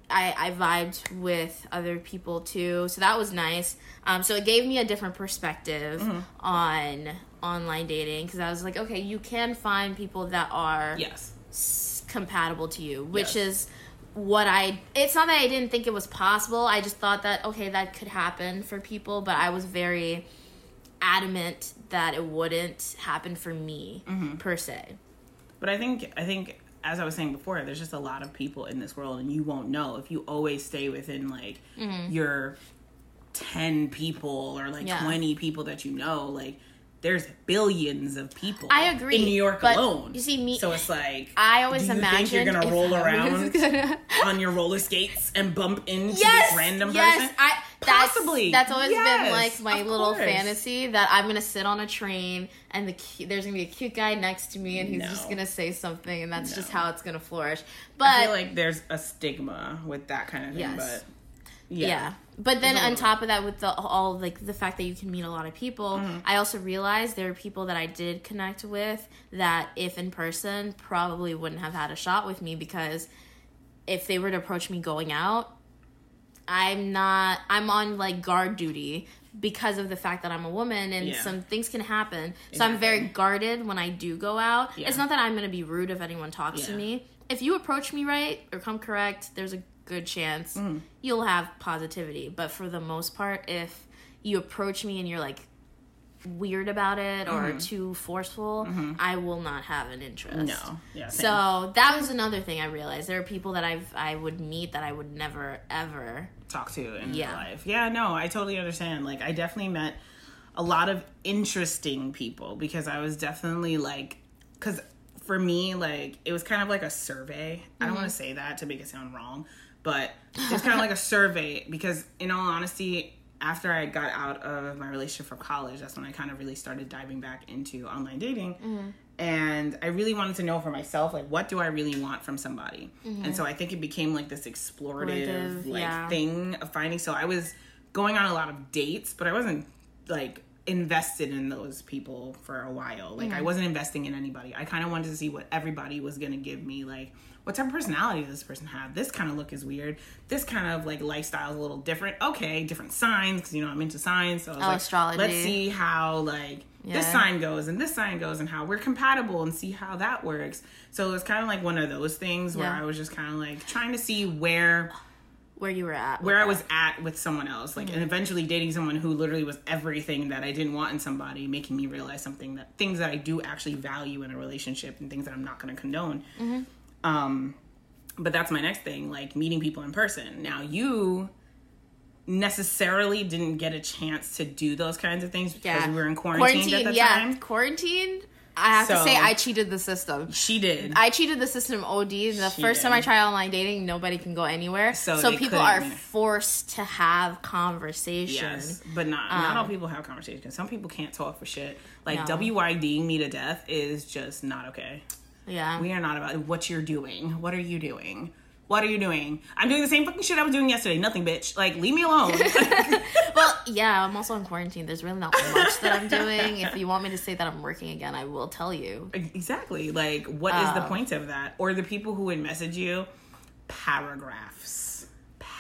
S2: I, I vibed with other people too. So that was nice. Um, so it gave me a different perspective
S3: Mm-hmm.
S2: on online dating because I was like, okay, you can find people that are
S3: Yes.
S2: s- compatible to you, which
S3: Yes.
S2: is what I. It's not that I didn't think it was possible. I just thought that okay, that could happen for people, but I was very adamant that it wouldn't happen for me
S3: Mm-hmm.
S2: per se.
S3: But I think I think as I was saying before, there's just a lot of people in this world, and you won't know if you always stay within like your ten people or like
S2: Mm-hmm. Yeah.
S3: twenty people that you know. Like there's billions of people.
S2: I agree,
S3: in New York alone.
S2: you see, me-
S3: so it's like
S2: I always
S3: do you think you're gonna roll
S2: I
S3: around *laughs*
S2: gonna-
S3: on your roller skates and bump into
S2: yes,
S3: this random
S2: yes,
S3: person.
S2: I that's,
S3: Possibly.
S2: That's always been like my little
S3: course.
S2: fantasy that I'm gonna sit on a train and the cu- there's gonna be a cute guy next to me and he's
S3: No.
S2: just gonna say something and that's just how it's gonna flourish.
S3: I
S2: But
S3: feel like there's a stigma with that kind of thing,
S2: Yes.
S3: but
S2: yeah.
S3: yeah.
S2: But then on top of that, with the all like the fact that you can meet a lot of people,
S3: Mm-hmm.
S2: I also realized there are people that I did connect with that, if in person, probably wouldn't have had a shot with me because if they were to approach me going out, I'm not. I'm on like guard duty because of the fact that I'm a woman and
S3: Yeah.
S2: some things can happen. So I'm very guarded when I do go out.
S3: Yeah.
S2: It's not that I'm going to be rude if anyone talks to me. If you approach me right or come correct, there's a good chance mm. you'll have positivity. But for the most part, if you approach me and you're like weird about it or mm-hmm. too forceful, mm-hmm. I will not have an interest.
S3: No. Yeah. same.
S2: So that was another thing I realized. There are people that I've I would meet that I would never ever.
S3: talk to in
S2: Yeah.
S3: real life. Yeah, no, I totally understand. Like, I definitely met a lot of interesting people because I was definitely like, because for me, like, it was kind of like a survey. I don't mm-hmm. want to say that to make it sound wrong, but it's kind of like a survey because, in all honesty, after I got out of my relationship from college, that's when I kind of really started diving back into online dating. Mm-hmm. And I really wanted to know for myself, like, what do I really want from somebody? And mm-hmm. so I think it became like this explorative, like,
S2: yeah.
S3: thing of finding. So I was going on a lot of dates, but I wasn't like invested in those people for a while. Like I mm-hmm. wasn't investing in anybody. I kind of wanted to see what everybody was going to give me. Like what type of personality does this person have? This kind of look is weird. This kind of like lifestyle is a little different. Okay, different signs because you know I'm into signs. So I was
S2: Oh,
S3: like,
S2: astrology.
S3: let's see how like this sign goes and this sign goes and how we're compatible and see how that works. So it was kind of like one of those things where
S2: Yeah.
S3: I was just kind of like trying to see where
S2: Where you were at?
S3: where I was at with someone else, like, and mm-hmm. eventually dating someone who literally was everything that I didn't want in somebody, making me realize something that things that I do actually value in a relationship and things that I'm not going to condone. Mm-hmm. Um, but that's my next thing, like meeting people in person. Now you necessarily didn't get a chance to do those kinds of things because we were in quarantine, at the
S2: yeah,
S3: time.
S2: quarantine. I have to say, I cheated the system.
S3: She did.
S2: I cheated the system OD. The
S3: She
S2: first time. I tried online dating, nobody can go anywhere.
S3: So
S2: So, people are forced to have conversation.
S3: Yes, but not not all
S2: Um,
S3: people have conversations. Some people can't talk for shit. Like
S2: No.
S3: WYDing me to death is just not okay.
S2: Yeah.
S3: We are not about what you're doing. What are you doing? What are you doing? I'm doing the same fucking shit I was doing yesterday. Nothing, bitch. Like, leave me alone. *laughs* *laughs*
S2: well, yeah, I'm also in quarantine. There's really not much that I'm doing. If you want me to say that I'm working again, I will tell you.
S3: exactly. Like, what is the
S2: Um,
S3: point of that? Or the people who would message you paragraphs.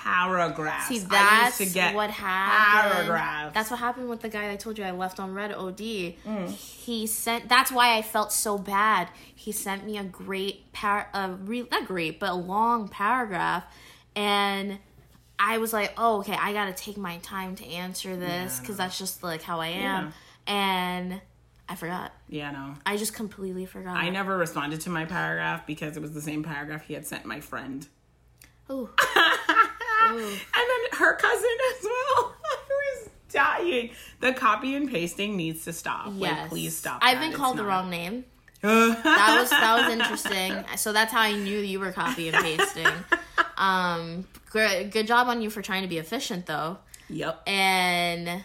S3: Paragraphs.
S2: See, that's what happened.
S3: Paragraphs.
S2: That's what happened with the guy I told you I left on read OD.
S3: Mm.
S2: He sent. That's why I felt so bad. He sent me a great par, a re, not great, but a long paragraph, and I was like, oh, okay, I got to take my time to answer this because
S3: no.
S2: that's just like how I am, and I forgot.
S3: Yeah, no.
S2: I just completely forgot.
S3: I never responded to my paragraph because it was the same paragraph he had sent my friend.
S2: Ooh. *laughs*
S3: and then her cousin as well. *laughs* I was dying. The copy and pasting needs to stop.
S2: Yes.
S3: Like, please stop.
S2: I've
S3: that.
S2: been
S3: It's
S2: called the
S3: not-
S2: wrong name. *laughs* that was that was interesting. So that's how I knew you were copy and pasting. Um, good good job on you for trying to be efficient though.
S3: Yep.
S2: And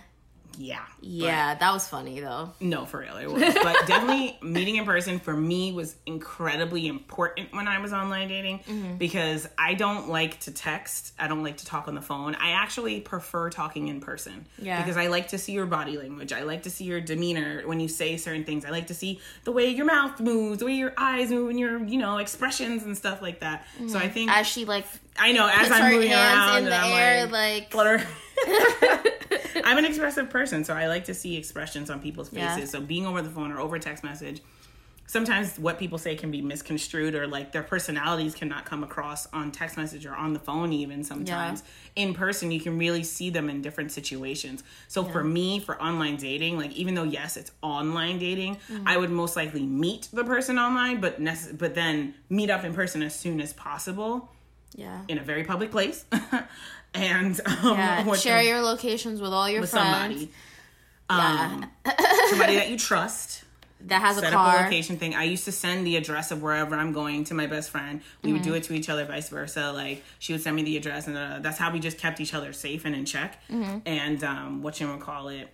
S3: Yeah.
S2: yeah, that was funny though.
S3: No, for real, it was. But *laughs* definitely meeting in person for me was incredibly important when I was online dating
S2: Mm-hmm.
S3: because I don't like to text. I don't like to talk on the phone. I actually prefer talking in person.
S2: Yeah.
S3: Because I like to see your body language. I like to see your demeanor when you say certain things. I like to see the way your mouth moves, the way your eyes move, and your, you know, expressions and stuff like that. So I think,
S2: As she like
S3: I know, as
S2: Mm-hmm.
S3: I'm moving
S2: hands
S3: around
S2: in the
S3: and I'm
S2: air,
S3: like,
S2: like,
S3: flutter. *laughs* I'm an expressive person, so I like to see expressions on people's faces.
S2: Yeah.
S3: So being over the phone or over text message, sometimes what people say can be misconstrued or like their personalities cannot come across on text message or on the phone even sometimes. In person, you can really see them in different situations. So for me, for online dating, like even though yes, it's online dating,
S2: Mm-hmm.
S3: I would most likely meet the person online, but nece- but then meet up in person as soon as possible
S2: yeah.
S3: in a very public place. *laughs* and um, *laughs*
S2: Yeah, share your locations with all your
S3: with
S2: friends.
S3: somebody. Um, *laughs* somebody that you trust.
S2: that has a
S3: Set up a
S2: car.
S3: location thing. I used to send the address of wherever I'm going to my best friend. We would do it to each other, vice versa. Like she would send me the address, and uh, that's how we just kept each other safe and in check. And um, what you would call it.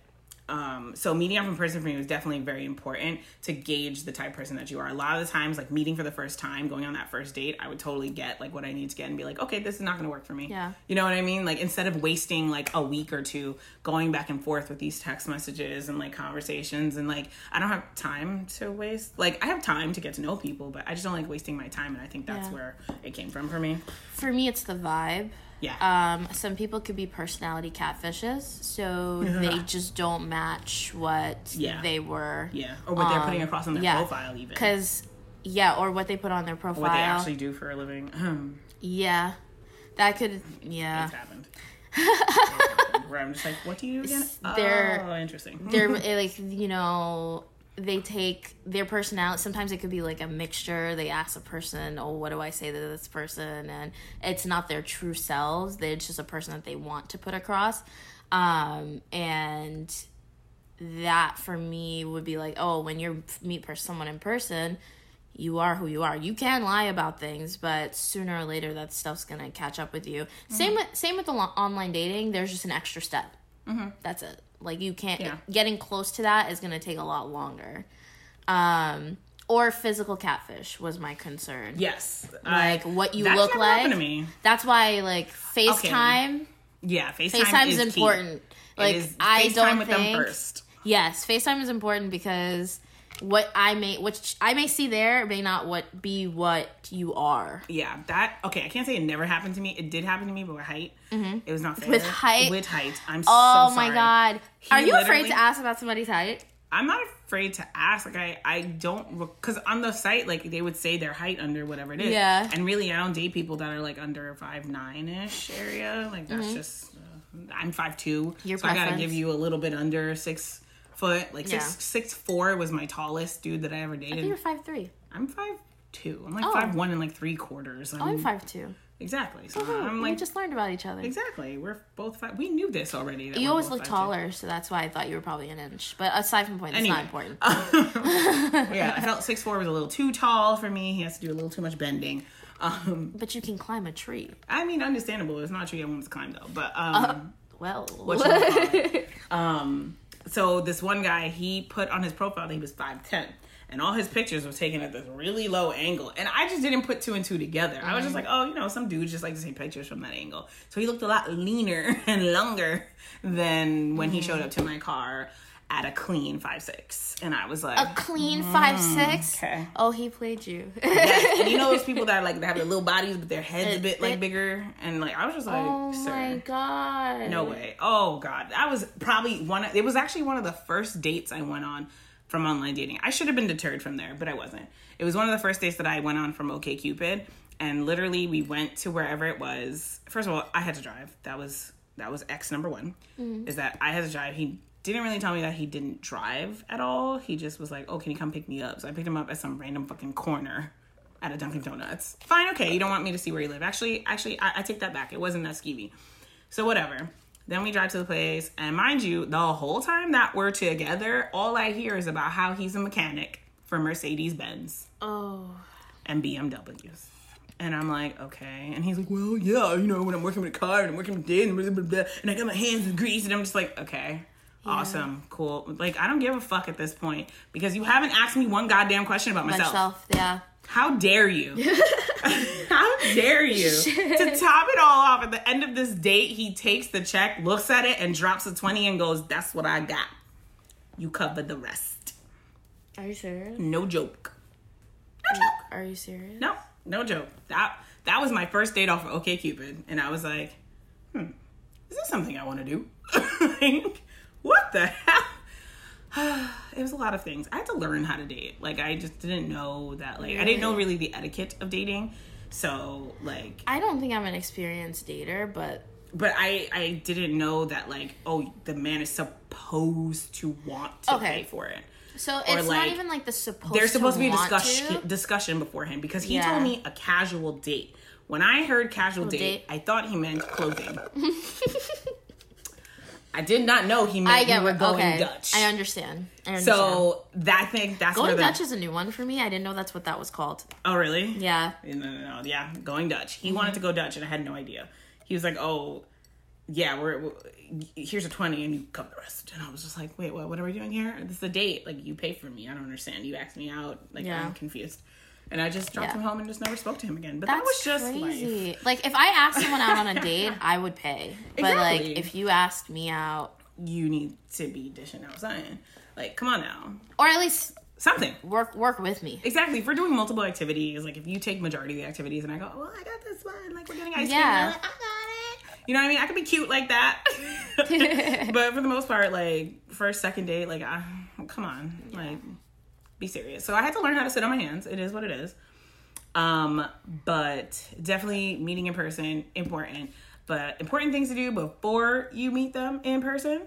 S3: Um, so meeting up in person for me was definitely very important to gauge the type of person that you are. A lot of the times, like meeting for the first time, going on that first date, I would totally get like what I need to get and be like, okay, this is not going to work for me.
S2: Yeah.
S3: You know what I mean? Like instead of wasting like a week or two going back and forth with these text messages and like conversations and like I don't have time to waste. Like I have time to get to know people, but I just don't like wasting my time and I think that's
S2: Yeah.
S3: where it came from for me.
S2: For me, it's the vibe.
S3: Yeah.
S2: Um, some people could be personality catfishes, so *laughs* they just don't match what
S3: Yeah.
S2: they were.
S3: yeah. Or what they're putting across on their
S2: Um, yeah.
S3: profile even.
S2: Because, yeah, or what they put on their profile.
S3: what they actually do for a living. *laughs* Um,
S2: yeah, that could. Yeah,
S3: it's happened. *laughs* Where I'm just like, what do you do again?
S2: They're-
S3: oh, interesting.
S2: they're like you know they take their personality sometimes it could be like a mixture. They ask a person oh what do i say to this person? And it's not their true selves. It's just a person that they want to put across. Um and that for me would be like oh when you meet someone in person you are who you are. You can lie about things but sooner or later that stuff's gonna catch up with you. Same with same with the lo- online dating. There's just an extra step. That's it like you can't
S3: Yeah.
S2: getting close to that is gonna take a lot longer um or physical catfish was my concern
S3: yes.
S2: like what you look like
S3: to me.
S2: that's why like facetime
S3: Yeah, FaceTime,
S2: facetime is,
S3: is
S2: important like
S3: is
S2: i
S3: FaceTime
S2: don't
S3: with
S2: think
S3: them first.
S2: Yes, FaceTime is important because what I may which I may see there may not what be what you are.
S3: Yeah, that okay. I can't say it never happened to me. It did happen to me, but with height, it was not fair.
S2: With height?
S3: with height. I'm so.
S2: Oh
S3: so
S2: my god.
S3: He
S2: Are you afraid to ask about somebody's height?
S3: I'm not afraid to ask. Like I, I don't because on the site, like they would say their height under whatever it is.
S2: Yeah.
S3: And really, I don't date people that are like under five nine ish area. Like that's just. Uh, I'm five two.
S2: Mm-hmm. Your
S3: so I gotta give you a little bit under six foot. Like six
S2: Yeah.
S3: six four was my tallest dude that I ever dated.
S2: I think you're five three.
S3: I'm five two. I'm like
S2: Oh.
S3: five one and like three quarters. I'm,
S2: I'm five two.
S3: exactly. So
S2: Oh,
S3: I'm
S2: we
S3: like
S2: just learned about each other.
S3: exactly. We're both five. We knew this already. that
S2: You always look
S3: 5'2".
S2: taller, so that's why I thought you were probably an inch. But aside from point, that's not
S3: Anyway.
S2: important. *laughs*
S3: yeah, I felt six four was a little too tall for me. He has to do a little too much bending. Um,
S2: but you can climb a tree.
S3: I mean, understandable. It's not a tree I wanted to climb though. But um,
S2: Uh, Well,
S3: what you call it? *laughs* Um, so this one guy, he put on his profile that he was five ten, and all his pictures were taken at this really low angle, and I just didn't put two and two together. I was just mm-hmm. like, oh, you know, some dudes just like to take pictures from that angle. So he looked a lot leaner *laughs* and longer than when he showed up to my car at a clean five six, and I was like,
S2: a clean five six.
S3: Mm, okay.
S2: Oh, he played you.
S3: Yes, and you know those *laughs* people that are like they have their little bodies but their heads a bit like
S2: it-
S3: bigger and like I was just like,
S2: oh
S3: sir,
S2: my god.
S3: no way. Oh god, that was probably one. Of, it was actually one of the first dates I went on from online dating. I should have been deterred from there, but I wasn't. It was one of the first dates that I went on from OKCupid, and literally we went to wherever it was. First of all, I had to drive. That was that was X number one. Is that I had to drive. He didn't really tell me that he didn't drive at all. He just was like, "Oh, can you come pick me up?" So I picked him up at some random fucking corner at a Dunkin' Donuts. Fine, okay. You don't want me to see where you live. Actually, actually, I, I take that back. It wasn't that skeevy. So whatever. Then we drive to the place, and mind you, the whole time that we're together, all I hear is about how he's a mechanic, for Mercedes Benz
S2: Oh.
S3: and BMWs. And I'm like, okay. And he's like, well, yeah, you know, when I'm working with a car and I'm working with dad and blah, blah, blah, and I got my hands in grease, and I'm just like, okay, awesome, cool. Like, I don't give a fuck at this point because you haven't asked me one goddamn question about myself.
S2: Myself, yeah.
S3: How dare you? *laughs* How dare you? *laughs* to top it all off, at the end of this date, he takes the check, looks at it, and drops a 20 and goes, That's what I got. You cover the rest.
S2: Are you serious?
S3: No joke. No joke.
S2: Are you serious?
S3: No, no joke. That that was my first date off of OK Cupid, and I was like, hmm, is this something I want to do? *laughs* like, what the hell? *sighs* it was a lot of things. I had to learn how to date. Like I just didn't know that. Like I didn't know really the etiquette of dating. So like,
S2: I don't think I'm an experienced dater, but
S3: but I I didn't know that like oh the man is supposed to want to
S2: Okay.
S3: pay for it.
S2: so it's not
S3: like,
S2: even like the supposed.
S3: There's supposed to be a discussion
S2: to.
S3: discussion beforehand because he
S2: Yeah.
S3: told me a casual date. When I heard casual date,
S2: date.
S3: I thought he meant clothing. *laughs* I did not know he meant
S2: I get
S3: we were going
S2: okay.
S3: Dutch.
S2: I understand. I understand.
S3: so that thing that's
S2: going
S3: the
S2: Dutch is a new one for me. I didn't know that's what that was called.
S3: oh really
S2: Yeah.
S3: no no no yeah going Dutch. He
S2: Mm-hmm.
S3: wanted to go Dutch and I had no idea. He was like oh yeah we're, we're here's a twenty and you cover the rest and I was just like wait what what are we doing here? This is a date like you pay for me. I don't understand. You asked me out like
S2: Yeah.
S3: I'm confused. And I just dropped
S2: Yeah.
S3: him home and just never spoke to him again. But
S2: That's
S3: that was just
S2: crazy.
S3: life.
S2: Like if I asked someone out on a date, *laughs* I would pay. But like if you asked me out,
S3: You need to be dishing out something. Like, come on now.
S2: or at least
S3: Something.
S2: work work with me.
S3: Exactly. If we're doing multiple activities, like if you take majority of the activities and I go, well, I got this one, like we're getting ice cream,
S2: Yeah.
S3: and like, I got it. You know what I mean? I could be cute like that. *laughs* *laughs* but for the most part, like first, second date, like, I, come on, like, be serious. So I had to learn how to sit on my hands. It is what it is. Um, but definitely meeting in person important. But important things to do before you meet them in person.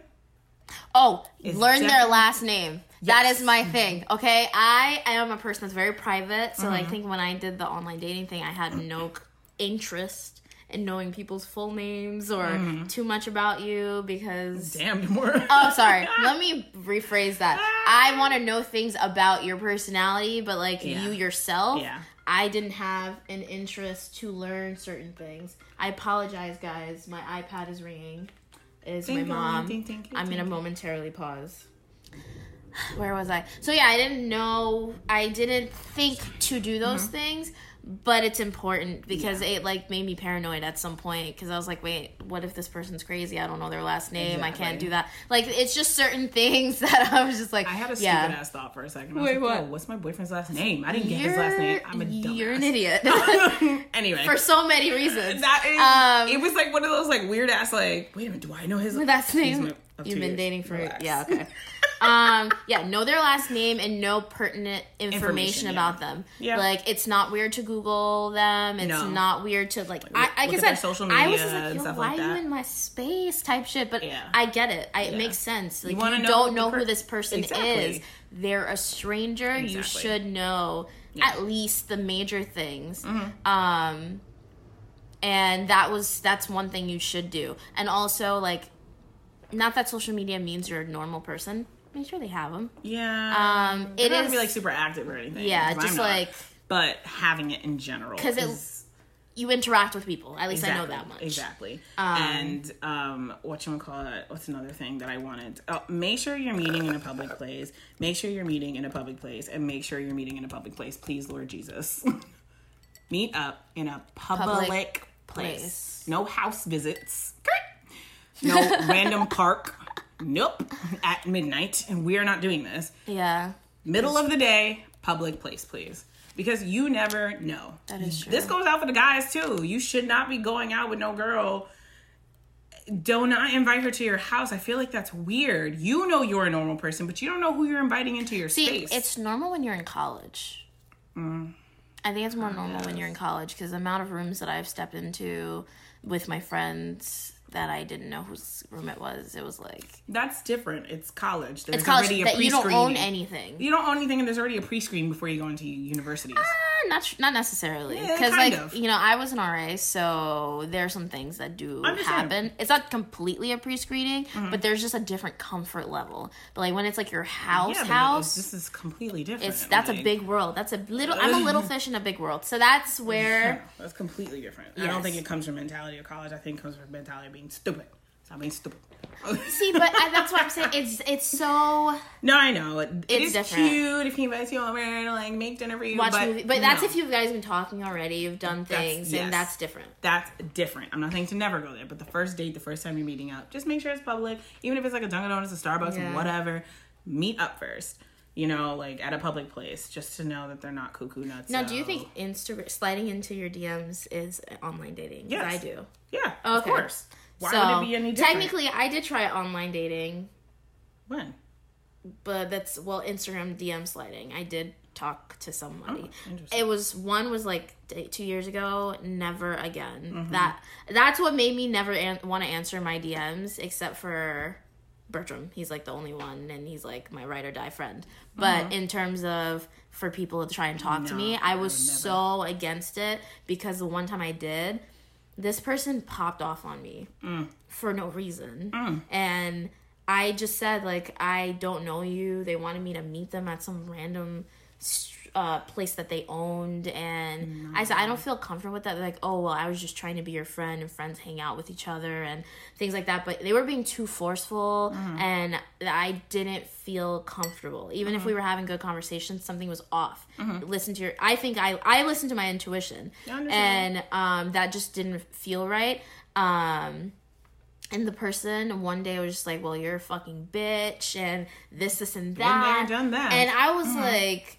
S2: Oh, learn their last name. That
S3: Yes.
S2: is my thing. Okay, I am a person that's very private, so
S3: Mm-hmm.
S2: I think when I did the online dating thing, I had no *clears throat* interest in knowing people's full names or
S3: Mm-hmm.
S2: too much about you because
S3: Damn, more. *laughs*
S2: Oh, sorry. *laughs* Let me rephrase that. I want to know things about your personality, but like
S3: Yeah.
S2: you yourself,
S3: Yeah.
S2: I didn't have an interest to learn certain things. I apologize, guys. My iPad is ringing. Is my mom.
S3: ding, ding,
S2: I'm gonna
S3: ding.
S2: momentarily pause. Where was I? So yeah, I didn't know. I didn't think to do those
S3: Mm-hmm.
S2: things, but it's important because it like made me paranoid at some point because I was like, wait, what if this person's crazy? I don't know their last name. I can't do that. Like it's just certain *laughs* things that I was just like,
S3: I had a stupid
S2: yeah.
S3: ass thought for a second. I was
S2: Wait,
S3: like,
S2: what?
S3: "Oh, what's my boyfriend's last name? I didn't get his last name. I'm a dumbass.
S2: You're an idiot *laughs*
S3: anyway,
S2: for so many reasons.
S3: that is,
S2: Um,
S3: it was like one of those like weird ass like. Wait a minute, do I know his last
S2: name. You've been dating for
S3: Relax.
S2: yeah okay. *laughs* um yeah, know their last name and know pertinent information,
S3: Information, yeah.
S2: about them.
S3: Yeah.
S2: Like it's not weird to Google them. It's
S3: No.
S2: not weird to like I, like I
S3: look
S2: said
S3: social
S2: I was
S3: media
S2: just like, Yo, why
S3: like
S2: are you in my space type shit? But
S3: Yeah.
S2: I get it. I, It makes sense. Like you,
S3: wanna know
S2: don't know
S3: per-
S2: who this person
S3: Exactly.
S2: is. They're a stranger.
S3: Exactly.
S2: You should know at least the major things.
S3: Mm-hmm.
S2: Um and that was that's one thing you should do. And also like not that social media means you're a normal person. Make sure they have them.
S3: Yeah.
S2: Um, it
S3: to be like super active or anything.
S2: Yeah, just
S3: not.
S2: like
S3: But having it in general,
S2: 'Cause it-
S3: is-
S2: you interact with people. At least
S3: exactly,
S2: I know that much.
S3: Exactly. and um, what you want to call it? What's another thing that I wanted? Oh, make sure you're meeting in a public place. Make sure you're meeting in a public place, and make sure you're meeting in a public place. Please, Lord Jesus, *laughs* meet up in a public,
S2: Public
S3: place.
S2: place.
S3: No house visits. *laughs* No random park. Nope. At midnight, and we are not doing this.
S2: Yeah.
S3: Middle of the day, public place, please. Because you never know.
S2: That is true.
S3: This goes out for the guys too. You should not be going out with no girl. Do not invite her to your house. I feel like that's weird. You know you're a normal person, but you don't know who you're inviting into your
S2: See,
S3: space.
S2: it's normal when you're in college.
S3: Mm.
S2: I think it's more normal when you're in college because the amount of rooms that I've stepped into with my friends that I didn't know whose room it was, it was like
S3: that's different. It's college. There's
S2: it's college
S3: already a
S2: that you don't own anything.
S3: You don't own anything, and there's already a pre-screen before you go into universities.
S2: Ah, not not necessarily because
S3: kind
S2: like
S3: of.
S2: you know I was an RA, so there are some things that do happen. It's not completely a pre-screening,
S3: Mm-hmm.
S2: but there's just a different comfort level. But like when it's like your house
S3: Yeah,
S2: house,
S3: This is completely different.
S2: it's that's a big world. That's a little. I'm a little fish in a big world. So that's *laughs*
S3: Yeah,
S2: where
S3: that's completely different. I don't think it comes from mentality of college. I think it comes from mentality of being stupid. Stop being stupid.
S2: see. But I, that's what I'm saying. It's it's so
S3: no, I know. It, it
S2: It's different.
S3: cute if he invites you over to like make dinner for you.
S2: watch
S3: but
S2: movie. But that's
S3: no.
S2: if you guys been talking already. You've done
S3: That's-
S2: things,
S3: yes.
S2: and that's different.
S3: That's different. I'm not saying to never go there, but the first date, the first time you're meeting up, just make sure it's public. Even if it's like a Dunkin' Donuts, a Starbucks,
S2: Yeah.
S3: whatever, meet up first. You know, like at a public place, just to know that they're not cuckoo nuts.
S2: Now, do you think Insta sliding into your DMs is online dating?
S3: Yes.
S2: I do.
S3: Yeah, of
S2: Okay.
S3: course. Why
S2: so
S3: would it be any different?
S2: technically, I did try online dating,
S3: when?
S2: but that's well Instagram DM sliding. I did talk to somebody.
S3: Oh,
S2: it was one was like two years ago. Never again.
S3: Mm-hmm.
S2: That that's what made me never an- want to answer my DMs, except for Bertram. He's like the only one, and he's like my ride or die friend. But in terms of for people to try and talk to me. I
S3: I
S2: was
S3: never.
S2: so against it because the one time I did, this person popped off on me
S3: Mm.
S2: for no reason, and I just said like I don't know you. They wanted me to meet them at some random uh, place that they owned, and I said I don't feel comfortable with that. They're like, oh well, I was just trying to be your friend, and friends hang out with each other and things like that. But they were being too forceful, and I didn't feel comfortable. Even if we were having good conversations, something was off. Listen to your. I think I I listened to my intuition, and um, that just didn't feel right. Um, and the person one day was just like, "Well, you're a fucking bitch," and this, this, and
S3: there, done that.
S2: And I was like,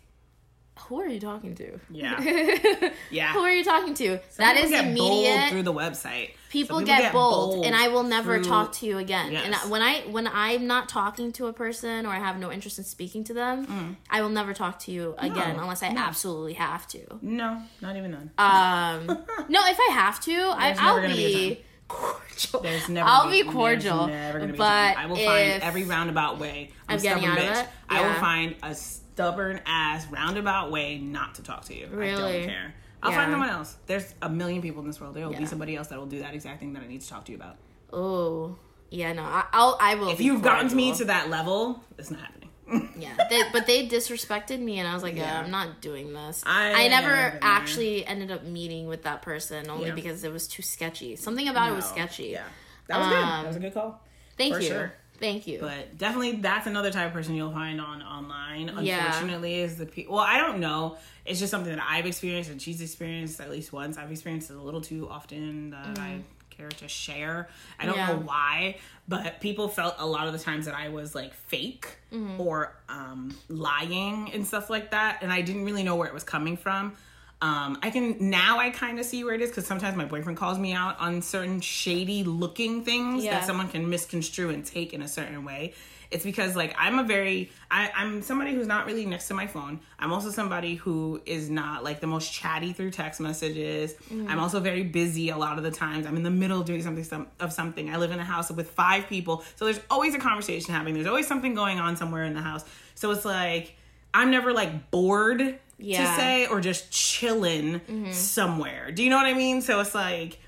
S2: "Who are you talking to?
S3: Yeah. *laughs* Yeah.
S2: Who are you talking to?
S3: Some
S2: that
S3: people
S2: is
S3: bold
S2: immediate."
S3: through the website.
S2: People,
S3: Some
S2: get, bold, and I will never
S3: through-
S2: talk to you again.
S3: Yes.
S2: And I, when I when I'm not talking to a person or I have no interest in speaking to them, I will never talk to you again unless I
S3: Mm. no.
S2: absolutely have to.
S3: No, not even then.
S2: Um, *laughs* no, if I have to, I,
S3: There's never
S2: I'll
S3: be
S2: be cordial.
S3: There's never.
S2: I'll
S3: gonna
S2: be cordial,
S3: never be
S2: but.
S3: I will find every roundabout way. I'm,
S2: I'm getting
S3: stubborn
S2: out of
S3: bitch.
S2: it?
S3: I will find a stubborn ass roundabout way not to talk to you. I
S2: Really?
S3: don't care. I'll
S2: Yeah.
S3: find someone else. There's a million people in this world. There will be somebody else that will do that exact thing that I need to talk to you about.
S2: Oh, yeah, no, I, I'll, I will.
S3: If you've gotten me to that level, it's not happening. *laughs*
S2: yeah, they, but they disrespected me, and I was like, yeah,
S3: Yeah.
S2: I'm not doing this.
S3: I
S2: I, never
S3: have been there.
S2: actually ended up meeting with that person only
S3: Yeah.
S2: because it was too sketchy. Something about it was sketchy.
S3: Yeah, that was good.
S2: Um,
S3: That was a good call.
S2: Thank
S3: For
S2: you.
S3: sure.
S2: Thank you.
S3: But definitely, that's another type of person you'll find on online.
S2: Yeah.
S3: Unfortunately, is the people. Well, I don't know. It's just something that I've experienced and she's experienced at least once. I've experienced it a little too often that I care to share. I don't
S2: Mm-hmm. Yeah.
S3: know why, but people felt a lot of the times that I was like fake
S2: Mm-hmm.
S3: or um, lying and stuff like that, and I didn't really know where it was coming from. Um, I can now I kind of see where it is because sometimes my boyfriend calls me out on certain shady looking things
S2: Yeah.
S3: that someone can misconstrue and take in a certain way. It's because like I'm a very I, I'm somebody who's not really next to my phone. I'm also somebody who is not like the most chatty through text messages. I'm also very busy a lot of the times. I'm in the middle of doing something some, of something. I live in a house with five people, so there's always a conversation happening. There's always something going on somewhere in the house. So it's like I'm never like bored
S2: Yeah.
S3: to say or just chilling somewhere. Do you know what I mean? So it's like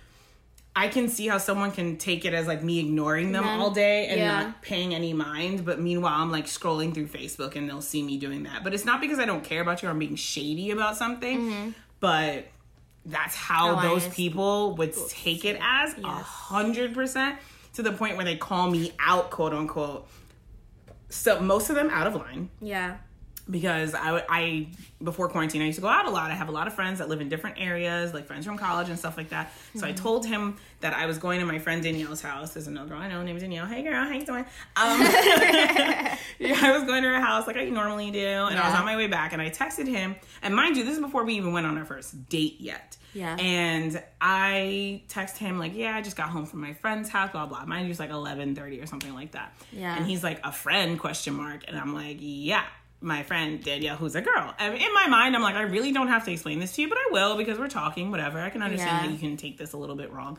S3: I can see how someone can take it as like me ignoring them
S2: Yeah.
S3: all day and
S2: Yeah.
S3: not paying any mind, but meanwhile I'm like scrolling through Facebook and they'll see me doing that. But it's not because I don't care about you or I'm being shady about something, but that's how
S2: Mm-hmm. How
S3: those people would take it as a hundred percent to the point where they call me out, quote unquote. So most of them out of line
S2: yeah.
S3: Because I, I before quarantine I used to go out a lot. I have a lot of friends that live in different areas, like friends from college and stuff like that. So I told him that I was going to my friend Danielle's house. There's another girl I know named Danielle. Hey girl, how you doing? Um, *laughs* *laughs* yeah, I was going to her house like I normally do, and I was on my way back, and I texted him. And mind you, this is before we even went on our first date yet.
S2: Yeah.
S3: And I text him like, yeah, I just got home from my friend's house, blah blah. Mind you, it's like eleven thirty or something like that.
S2: Yeah.
S3: And he's like, a friend? Question mark. And I'm like, yeah, my friend Danielle, who's a girl. And in my mind, I'm like, I really don't have to explain this to you, but I will because we're talking. Whatever. I can understand
S2: Yeah.
S3: that you can take this a little bit wrong.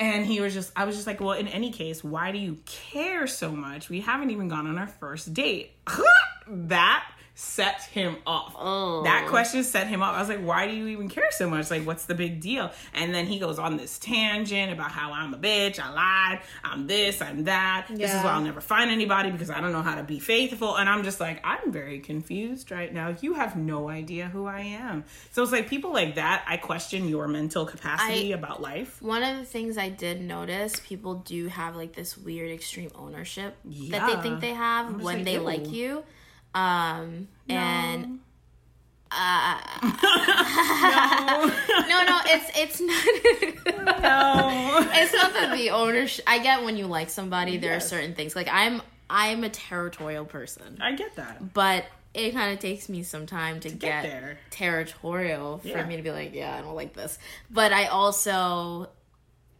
S3: And he was just, I was just like, well, in any case, why do you care so much? We haven't even gone on our first date. *laughs* that set him off.
S2: Oh.
S3: That question set him off. I was like, why do you even care so much? Like, what's the big deal? And then he goes on this tangent about how I'm a bitch, I lied, I'm this, I'm that. This is why I'll never find anybody because I don't know how to be faithful. And I'm just like, I'm very confused right now. You have no idea who I am. So it's like people like that, I question your mental capacity
S2: I-
S3: about life.
S2: One of the things I did notice, people do have like this weird extreme ownership that they think they have when
S3: like,
S2: they
S3: ew.
S2: like you. Um and *laughs* uh, *laughs* no, no, it's it's not.
S3: No. *laughs*
S2: it's not that the ownership. I get when you like somebody, there
S3: Yes.
S2: are certain things. Like I'm, I'm a territorial person,
S3: I get that.
S2: but it kind of takes me some time to,
S3: get
S2: get,
S3: there.
S2: territorial for
S3: Yeah.
S2: me to be like, yeah, I don't like this. But I also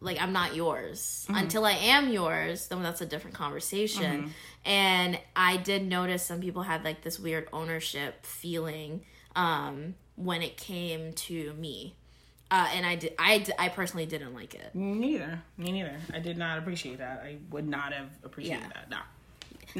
S2: like I'm not yours
S3: Mm-hmm.
S2: until I am yours. Then that's a different conversation.
S3: Mm-hmm.
S2: And I did notice some people had like this weird ownership feeling um, when it came to me. Uh, and I did, I, I personally didn't like it.
S3: Me neither. Me neither. I did not appreciate that. I would not have appreciated
S2: Yeah.
S3: that. No.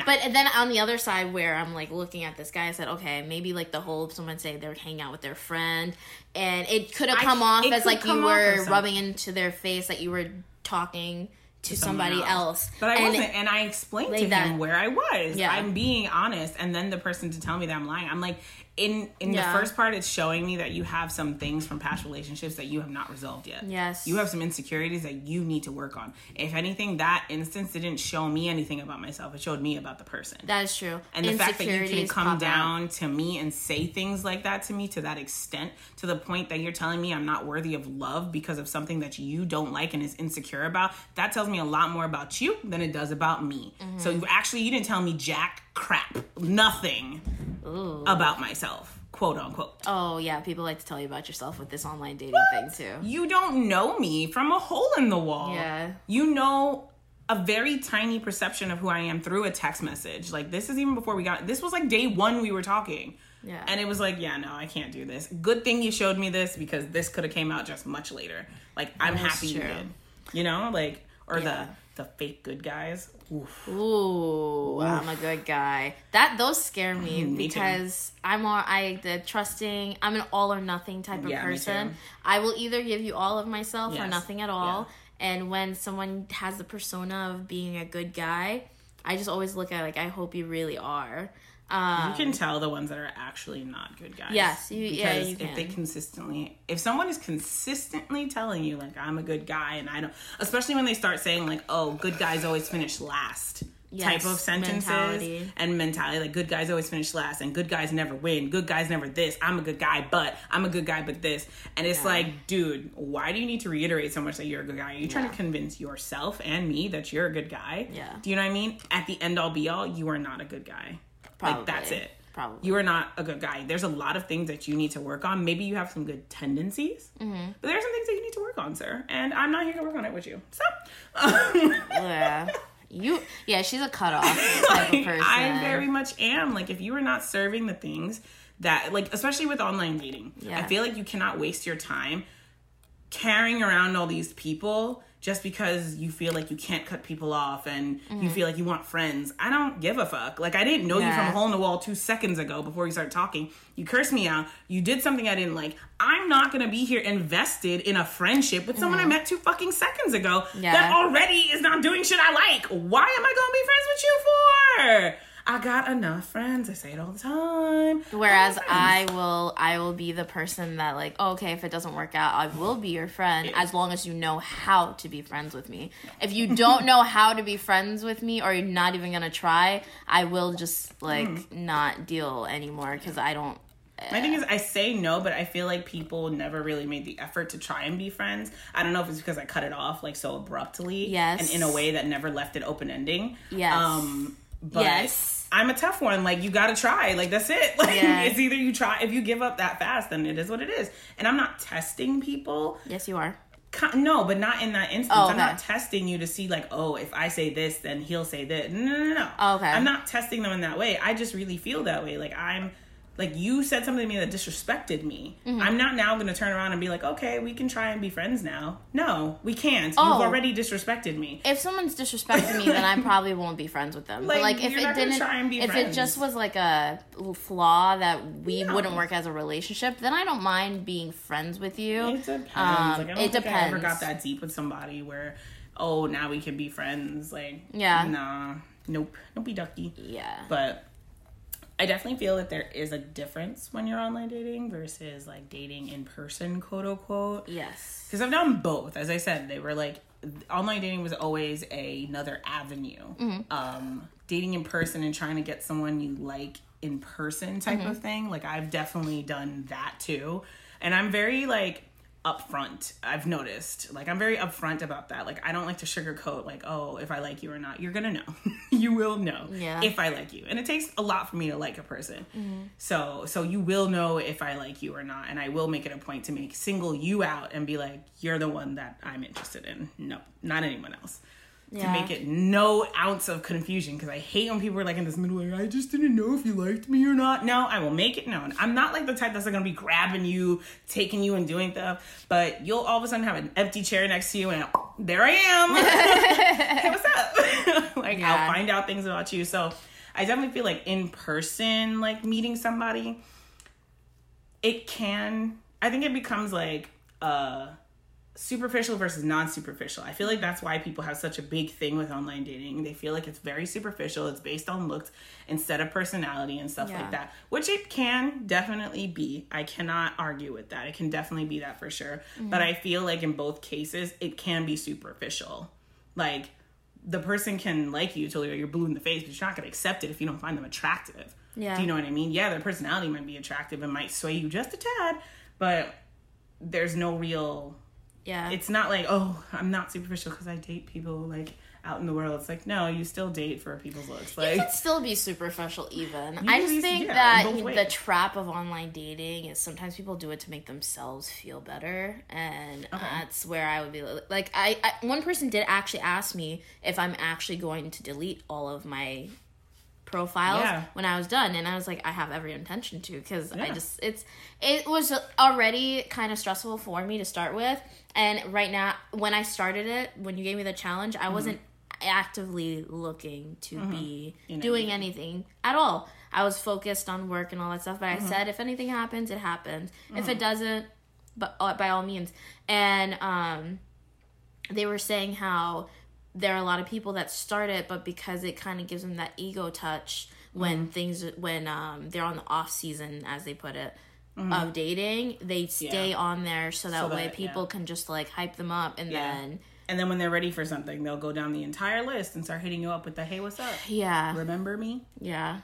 S2: But then on the other side, where I'm like looking at this guy, I said, okay, maybe like the whole someone say they're hanging out with their friend, and it could have
S3: I-
S2: come off as like you
S3: come off as
S2: were rubbing into their face that you were talking to,
S3: someone
S2: somebody else.
S3: But I
S2: and
S3: wasn't, and I explained
S2: like
S3: to him
S2: that.
S3: where I was.
S2: Yeah.
S3: I'm being honest, and then the person to tell me that I'm lying. I'm like, in in
S2: Yeah.
S3: the first part, it's showing me that you have some things from past relationships that you have not resolved yet.
S2: Yes.
S3: you have some insecurities that you need to work on. If anything, that instance didn't show me anything about myself. It showed me about the person.
S2: That is true.
S3: and the fact that you can come
S2: pop out.
S3: down to me and say things like that to me to that extent to the point that you're telling me i'm not worthy of love because of something that you don't like and is insecure about that tells me a lot more about you than it does about me
S2: Mm-hmm.
S3: so you actually you didn't tell me jack crap nothing about myself quote unquote
S2: Oh yeah, people like to tell you about yourself with this online dating thing too.
S3: you don't know me from a hole in the wall.
S2: Yeah.
S3: You know a very tiny perception of who I am through a text message. Like this is even before we got this was like day 1 we were talking.
S2: Yeah.
S3: And it was like, yeah, no, I can't do this. Good thing you showed me this because this could have came out just much later. Like I'm
S2: That is
S3: happy you did. You know, like or
S2: Yeah.
S3: the the fake good guys. Oof.
S2: Ooh, I'm a good guy. That those scare me, mm,
S3: Me too.
S2: because I'm all I the trusting. I'm an all or nothing type of
S3: Yeah,
S2: person. I will either give you all of myself or nothing at all. And when someone has the persona of being a good guy, I just always look at like I hope you really are. Um,
S3: You can tell the ones that are actually not good guys.
S2: Yes, you- yeah,
S3: because
S2: you
S3: if they consistently, if someone is consistently telling you like I'm a good guy and I don't, especially when they start saying like, oh, good guys always finish last. type of sentences
S2: mentality.
S3: and mentality like good guys always finish last and good guys never win good guys never this i'm a good guy but i'm a good guy but this and it's
S2: Yeah.
S3: like dude why do you need to reiterate so much that you're a good guy are you trying to convince yourself and me that you're a good guy
S2: Yeah.
S3: do you know what i mean at the end all be all you are not a good guy like that's it.
S2: Probably.
S3: You are not a good guy. There's a lot of things that you need to work on. Maybe you have some good tendencies,
S2: Mm-hmm.
S3: but there's some things that you need to work on, sir. And I'm not here to work on it with you. So, *laughs*
S2: yeah. You yeah, she's a cutoff type of *laughs* person.
S3: I very much am. Like, if you are not serving the things that, like, especially with online dating,
S2: Yeah.
S3: I feel like you cannot waste your time carrying around all these people just because you feel like you can't cut people off and you mm-hmm. feel like you want friends. I don't give a fuck. Like I didn't know you from a hole in the wall two seconds ago before you started talking. You cursed me out. You did something I didn't like. I'm not gonna be here invested in a friendship with someone I mm-hmm. met two fucking seconds ago
S2: Yeah.
S3: that already is not doing shit I like. Why am I gonna be friends with you for? I got enough friends. I say it all the time.
S2: Whereas I will, I will be the person that like, oh, okay, if it doesn't work out, I will be your friend as long as you know how to be friends with me. If you don't know *laughs* how to be friends with me, or you're not even gonna try, I will just like
S3: Hmm.
S2: not deal anymore because I don't.
S3: My thing is, I say no, but I feel like people never really made the effort to try and be friends. I don't know if it's because I cut it off like so abruptly,
S2: Yes.
S3: and in a way that never left it open ending.
S2: Yes.
S3: Um, but
S2: Yes.
S3: I'm a tough one. Like you got to try. Like that's it. *laughs* Like
S2: Yeah.
S3: it's either you try. If you give up that fast, then it is what it is. And I'm not testing people.
S2: Yes, you are.
S3: No, but not in that instance.
S2: Oh,
S3: I'm not testing you to see like, oh, if I say this, then he'll say that. No, no, no, no.
S2: Oh, okay.
S3: I'm not testing them in that way. I just really feel that way. Like I'm like you said something to me that disrespected me.
S2: Mm-hmm.
S3: I'm not now going to turn around and be like, okay, we can try and be friends now. No, we can't.
S2: Oh.
S3: You've already disrespected me.
S2: if someone's disrespecting me, then I *laughs* probably won't be friends with them.
S3: Like,
S2: but like if
S3: you're
S2: it didn't,
S3: try and be
S2: if
S3: friends.
S2: it just was like a flaw that we
S3: No.
S2: wouldn't work as a relationship, then I don't mind being friends with you.
S3: It depends.
S2: Um,
S3: like, I don't
S2: it
S3: think I ever got that deep with somebody where, oh, now we can be friends. Like,
S2: Yeah.
S3: nah, nope, don't be ducky.
S2: Yeah.
S3: But I definitely feel that there is a difference when you're online dating versus like dating in person, quote unquote.
S2: yes.
S3: Because I've done both. As I said, they were like online dating was always a, another avenue. Um, dating in person and trying to get someone you like in person type of thing. Like I've definitely done that too, and I'm very like upfront. I've noticed. Like I'm very upfront about that. Like I don't like to sugarcoat. Like oh, if I like you or not, you're gonna know. *laughs* you will know
S2: Yeah.
S3: if I like you, and it takes a lot for me to like a person. Mm-hmm. So so you will know if I like you or not, and I will make it a point to make single you out and be like, you're the one that I'm interested in. No, not anyone else. To make it no ounce of confusion, because I hate when people are like in this middle, like I just didn't know if you liked me or not. No, I will make it known. I'm not like the type that's like, gonna be grabbing you, taking you, and doing stuff. But you'll all of a sudden have an empty chair next to you, and *laughs* there I am. *laughs* hey, what's up? *laughs* like
S2: Yeah.
S3: I'll find out things about you. So I definitely feel like in person, like meeting somebody, it can. I think it becomes like uh superficial versus non-superficial. I feel like that's why people have such a big thing with online dating. They feel like it's very superficial. It's based on looks instead of personality and stuff
S2: Yeah.
S3: like that, which it can definitely be. I cannot argue with that. It can definitely be that for sure. But mm-hmm. I feel like in both cases, it can be superficial. Like the person can like you till you're blue in the face, but you're not going to accept it if you don't find them attractive.
S2: Yeah.
S3: Do you know what I mean? Yeah, their personality might be attractive and might sway you just a tad, but there's no real
S2: Yeah.
S3: it's not like oh i'm not superficial because i date people like out in the world it's like no you still date for people's looks like
S2: can still be superficial even. I just
S3: be-
S2: think
S3: yeah,
S2: that the trap of online dating is sometimes people do it to make themselves feel better and that's where I would be like I, I one person did actually ask me if I'm actually going to delete all of my profiles
S3: Yeah.
S2: when I was done and I was like I have every intention to cuz I just it's it was already kind of stressful for me to start with and right now when I started it when you gave me the challenge
S3: Mm-hmm.
S2: I wasn't actively looking to be
S3: You know,
S2: doing
S3: yeah.
S2: anything at all. I was focused on work and all that stuff, but
S3: Mm-hmm.
S2: I said if anything happens, it happens. If it doesn't, but uh, by all means. And um they were saying how there are a lot of people that start it, but because it kind of gives them that ego touch when
S3: Mm-hmm.
S2: things when um they're on the off season, as they put it, of dating, they stay.
S3: Yeah.
S2: on there so that way
S3: that,
S2: people
S3: yeah.
S2: can just like hype them up and
S3: Yeah.
S2: then
S3: and then when they're ready for something they'll go down the entire list and start hitting you up with the hey what's up *sighs*
S2: yeah,
S3: remember me
S2: yeah.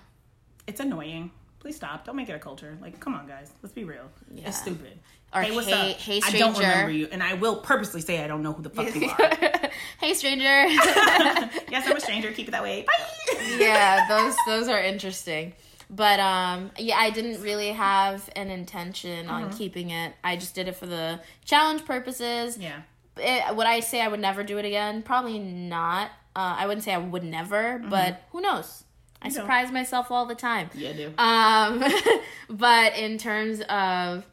S3: it's annoying please stop don't make it a culture like come on guys let's be real
S2: Yeah.
S3: it's stupid
S2: Or
S3: hey what's
S2: hey-
S3: up
S2: hey, stranger.
S3: i don't remember you and i will purposely say i don't know who the fuck you *laughs* are
S2: hey stranger. *laughs*
S3: yes i'm a stranger keep it that way bye *laughs*
S2: yeah, those those are interesting. But um yeah, I didn't really have an intention
S3: Mm-hmm.
S2: on keeping it. I just did it for the challenge purposes.
S3: yeah
S2: It, would I say I would never do it again? Probably not. Uh, I wouldn't say I would never, but who knows? I
S3: don't.
S2: surprise myself all the time.
S3: yeah do
S2: Um, but in terms of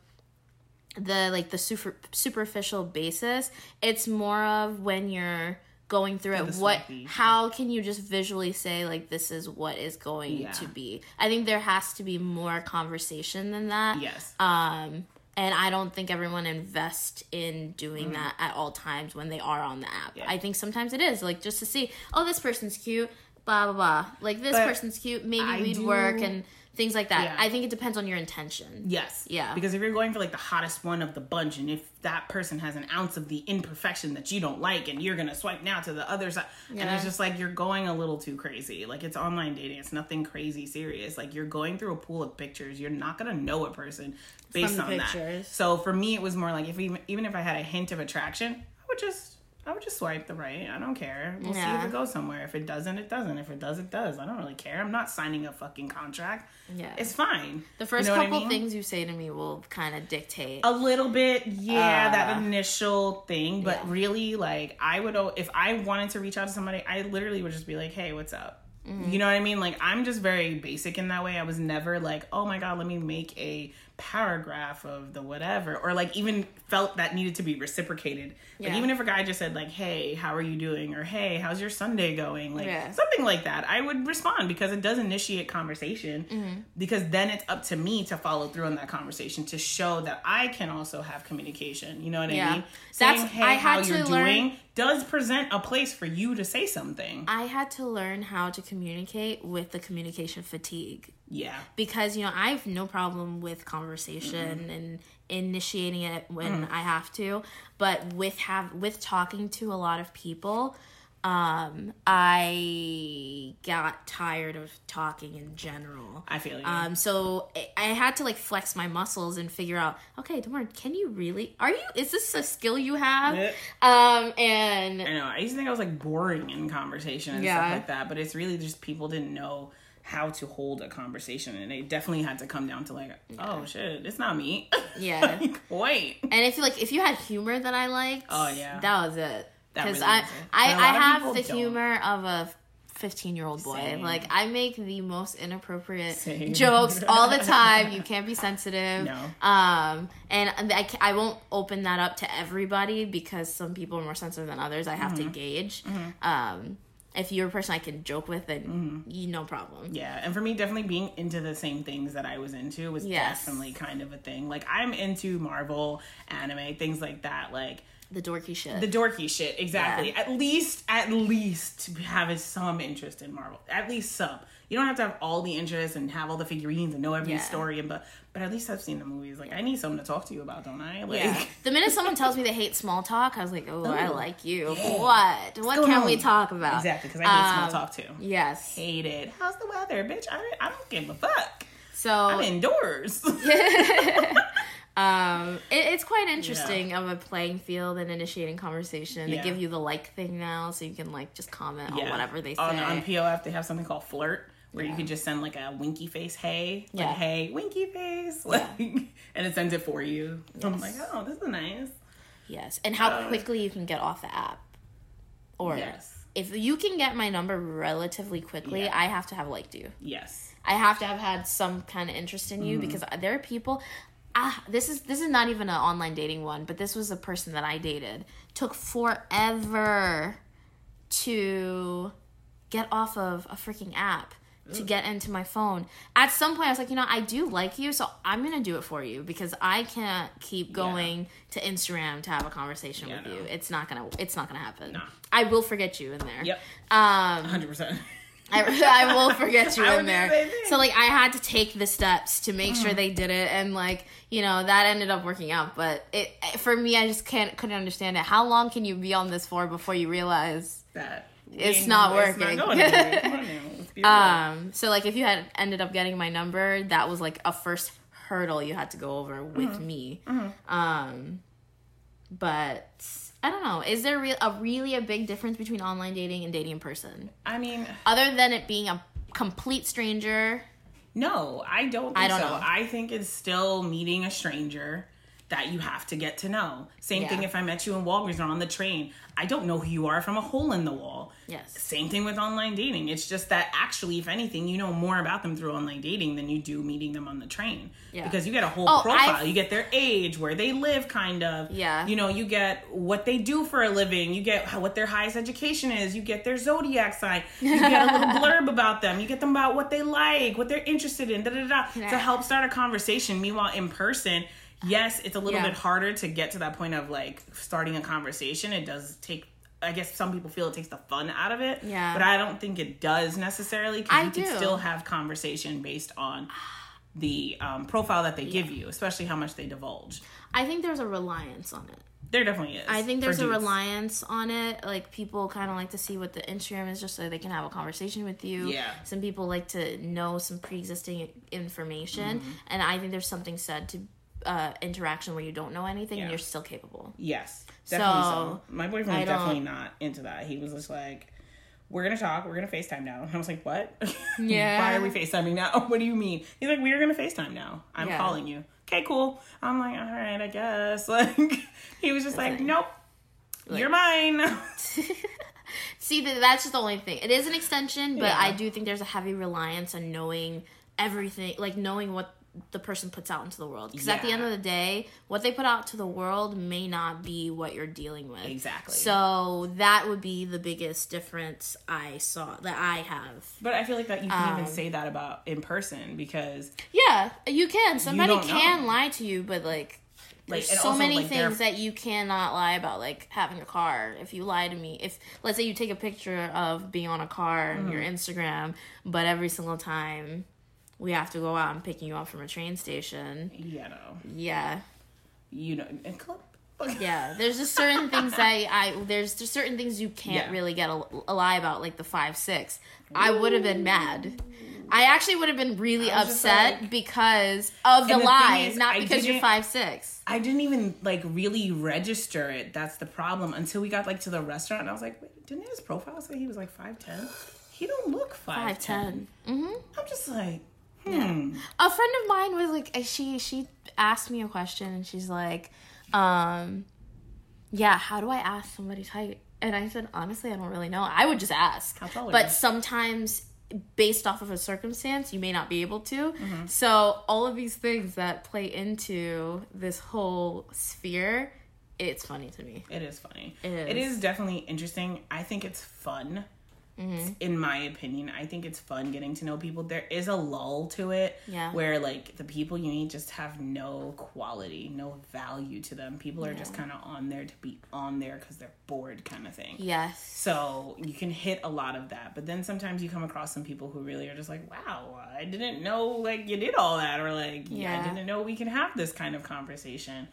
S2: the like the super superficial basis, it's more of when you're going through it. What? How can you just visually say like this is what is going
S3: Yeah.
S2: to be? I think there has to be more conversation than that.
S3: yes
S2: Um, and I don't think everyone invests in
S3: Mm.
S2: doing that at all times when they are on the app.
S3: Yeah.
S2: I think sometimes it is like just to see, oh, this person's cute, blah blah blah. Like this
S3: But
S2: person's cute, maybe
S3: I
S2: we'd
S3: do-
S2: work and things like that.
S3: Yeah.
S2: I think it depends on your intention.
S3: Yes.
S2: Yeah.
S3: Because if you're going for like the hottest one of the bunch, and if that person has an ounce of the imperfection that you don't like, and you're gonna swipe now to the other side, and it's just like you're going a little too crazy. Like it's online dating; it's nothing crazy serious. Like you're going through a pool of pictures. You're not gonna know a person based on that. So for me, it was more like if even even if I had a hint of attraction, I would just. I would just swipe the right. I don't care. We'll see if it goes somewhere. If it doesn't, it doesn't. If it does, it does. I don't really care. I'm not signing a fucking contract.
S2: Yeah.
S3: It's fine.
S2: The first
S3: You know what I
S2: couple
S3: mean?
S2: things you say to me will kind of dictate.
S3: a little bit yeah
S2: Uh,
S3: that initial thing but
S2: yeah.
S3: really like i would if i wanted to reach out to somebody i literally would just be like hey what's up You know what I mean? Like I'm just very basic in that way. I was never like, oh my god, let me make a paragraph of the whatever, or like even felt that needed to be reciprocated. Like
S2: Yeah.
S3: even if a guy just said like, hey, how are you doing, or hey, how's your Sunday going, like
S2: Yeah.
S3: something like that, I would respond because it does initiate conversation.
S2: Mm-hmm.
S3: Because then it's up to me to follow through on that conversation to show that I can also have communication. You know what
S2: Yeah.
S3: I mean? Saying,
S2: That's-
S3: hey,
S2: I
S3: how
S2: had
S3: you're
S2: to learn-
S3: doing does present a place for you to say something.
S2: I had to learn how to communicate with the communication fatigue
S3: Yeah.
S2: because you know I have no problem with conversation
S3: Mm-hmm.
S2: and initiating it when
S3: Mm.
S2: I have to, but with have with talking to a lot of people, um, I got tired of talking in general.
S3: I feel you.
S2: Um, so I- I had to like flex my muscles and figure out, okay, Damora, can you really? Are you? Is this a skill you have? Um, and
S3: I know. I used to think I was like boring in conversation and
S2: Yeah.
S3: stuff like that, but it's really just people didn't know how to hold a conversation, and it definitely had to come down to like, oh shit, it's not me. *laughs*
S2: Yeah.
S3: like, wait.
S2: And if you like, if you had humor that I liked,
S3: Oh, yeah.
S2: that was it. Because
S3: really
S2: I,
S3: was it.
S2: I,
S3: And a lot
S2: I have the
S3: don't.
S2: humor of a fifteen-year-old boy.
S3: Same.
S2: Like I make the most inappropriate
S3: Same.
S2: jokes all the *laughs* time. You can't be sensitive.
S3: No.
S2: Um, and I, I won't open that up to everybody because some people are more sensitive than others. I have
S3: Mm-hmm.
S2: to gauge. Um, if you're a person I can joke with, then mm-hmm. you no problem.
S3: Yeah, and for me, definitely being into the same things that I was into was
S2: Yes.
S3: definitely kind of a thing. Like I'm into Marvel, anime, things like that. Like
S2: The dorky shit.
S3: the dorky shit, exactly.
S2: Yeah.
S3: At least, at least have some interest in Marvel. At least some. You don't have to have all the interest and have all the figurines and know every
S2: Yeah.
S3: story, and but but at least I've seen the movies. Like I need someone to talk to you about, don't I? Like,
S2: Yeah. *laughs* The minute someone tells me they hate small talk, I was like, oh, I like you. What? What can we talk about?
S3: exactly because I hate
S2: Um,
S3: small talk too.
S2: Yes.
S3: Hate it. How's the weather, bitch? I don't, I don't give a fuck.
S2: So
S3: I'm indoors. *laughs* *laughs*
S2: um, it, it's quite interesting of a playing field and initiating conversation. They give you the like thing now, so you can like just comment on whatever they say.
S3: On, on POF, they have something called Flirt, where you can just send like a winky face, hey, like
S2: Yeah.
S3: hey, winky face, like, *laughs* and it sends it for you. I'm like, oh, this is nice.
S2: yes, and how
S3: Uh,
S2: quickly you can get off the app, or
S3: Yes,
S2: if you can get my number relatively quickly,
S3: Yeah.
S2: I have to have liked you.
S3: yes,
S2: I have to have had some kind of interest in
S3: Mm-hmm.
S2: you because there are people. Ah, this is this is not even an online dating one, but this was a person that I dated. Took forever to get off of a freaking app to get into my phone. At some point, I was like, you know, I do like you, so I'm gonna do it for you because I can't keep going to Instagram to have a conversation
S3: Yeah,
S2: with
S3: no.
S2: you. It's not gonna. It's not gonna happen.
S3: No.
S2: I will forget you in there.
S3: Yep.
S2: Um.
S3: hundred percent.
S2: I, I will forget *laughs* you in
S3: the
S2: there. So like I had to take the steps to make
S3: Mm.
S2: sure they did it, and like you know that ended up working out. But it for me, I just can't couldn't understand it. How long can you be on this for before you realize?
S3: That
S2: It's not working. *laughs*
S3: not going anywhere. Come on now, let's be.
S2: Um, so like if you had ended up getting my number, that was like a first hurdle you had to go over with
S3: Mm-hmm.
S2: me. Um, but I don't know. Is there re- a really a big difference between online dating and dating in person,
S3: I mean,
S2: other than it being a complete stranger?
S3: no, I don't. Think
S2: I don't
S3: so.
S2: know.
S3: I think it's still meeting a stranger that you have to get to know. Same
S2: Yeah.
S3: thing if I met you in Walgreens or on the train. I don't know who you are from a hole in the wall.
S2: Yes.
S3: Same thing with online dating. It's just that actually, if anything, you know more about them through online dating than you do meeting them on the train.
S2: Yeah.
S3: Because you get a whole
S2: Oh,
S3: profile.
S2: I've-
S3: You get their age, where they live, kind of.
S2: Yeah.
S3: You know, you get what they do for a living. You get how, what their highest education is. You get their zodiac sign. You get a little *laughs* blurb about them. You get them about what they like, what they're interested in, da da da,
S2: Yeah.
S3: to help start a conversation. Meanwhile, in person, yes, it's a little
S2: Yeah.
S3: bit harder to get to that point of like starting a conversation. It does take. I guess some people feel it takes the fun out of it.
S2: Yeah.
S3: But I don't think it does necessarily because you
S2: do.
S3: can still have conversation based on the um, profile that they give you, especially how much they divulge.
S2: I think there's a reliance on it.
S3: There definitely is.
S2: I think there's a reliance on it. Like people kind of like to see what the Instagram is just so they can have a conversation with you.
S3: Yeah.
S2: Some people like to know some pre-existing information,
S3: Mm-hmm.
S2: and I think there's something said to uh, interaction where you don't know anything and you're still capable.
S3: Yes, definitely so.
S2: So,
S3: My boyfriend
S2: I
S3: was definitely not into that. He was just like, "We're gonna talk. We're gonna Facetime now." And I was like, "What? *laughs*
S2: Yeah.
S3: Why are we Facetiming now? *laughs* What do you mean?" He's like, "We're gonna Facetime now. I'm
S2: Yeah.
S3: calling you." Okay, cool. I'm like, "All right, I guess." *laughs* Like, he was just like,
S2: like-
S3: "Nope,
S2: Like-
S3: you're mine."
S2: See, that's just the only thing. It is an extension, but
S3: Yeah.
S2: I do think there's a heavy reliance on knowing everything, like knowing what the person puts out into the world. Because at the end of the day, what they put out to the world may not be what you're dealing with.
S3: Exactly.
S2: So that would be the biggest difference I saw that I have.
S3: But I feel like that you can
S2: Um,
S3: even say that about in person because
S2: Yeah, you can. Somebody
S3: don't
S2: can
S3: know.
S2: lie to you, but like.
S3: Like,
S2: There's so
S3: also,
S2: many
S3: like,
S2: things that you cannot lie about, like having a car. If you lie to me, if let's say you take a picture of being on a car on your
S3: Mm-hmm.
S2: Instagram, but every single time we have to go out and picking you up from a train station,
S3: you know,
S2: yeah,
S3: you know, and club.
S2: yeah. There's just certain *laughs* things I, I there's just certain things you can't
S3: Yeah.
S2: really get a, a lie about, like the five six. I would have been mad. I actually would have been really
S3: I was just
S2: upset
S3: like-
S2: because of the,
S3: the is,
S2: not
S3: I
S2: because you're five six.
S3: I didn't even like really register it. That's the problem. Until we got like to the restaurant, and I was like, Wait, didn't his profile say he was like five ten? He don't look five ten.
S2: Mm-hmm.
S3: I'm just like, hmm.
S2: a friend of mine was like she she asked me a question and she's like um yeah how do i ask somebody's height and i said honestly i don't really know i would just ask but sometimes based off of a circumstance you may not be able to
S3: Mm-hmm.
S2: so all of these things that play into this whole sphere it's funny to me
S3: It is funny.
S2: It
S3: It
S2: is.
S3: is definitely interesting. I think it's fun.
S2: Mm-hmm.
S3: In my opinion, I think it's fun getting to know people. There is a lull to it,
S2: Yeah.
S3: where like the people you meet just have no quality, no value to them. People are just kind of on there to be on there because they're bored, kind of thing.
S2: yes
S3: So you can hit a lot of that, but then sometimes you come across some people who really are just like, "Wow, I didn't know like you did all that," or like, "Yeah,
S2: Yeah.
S3: I didn't know we can have this kind of conversation,"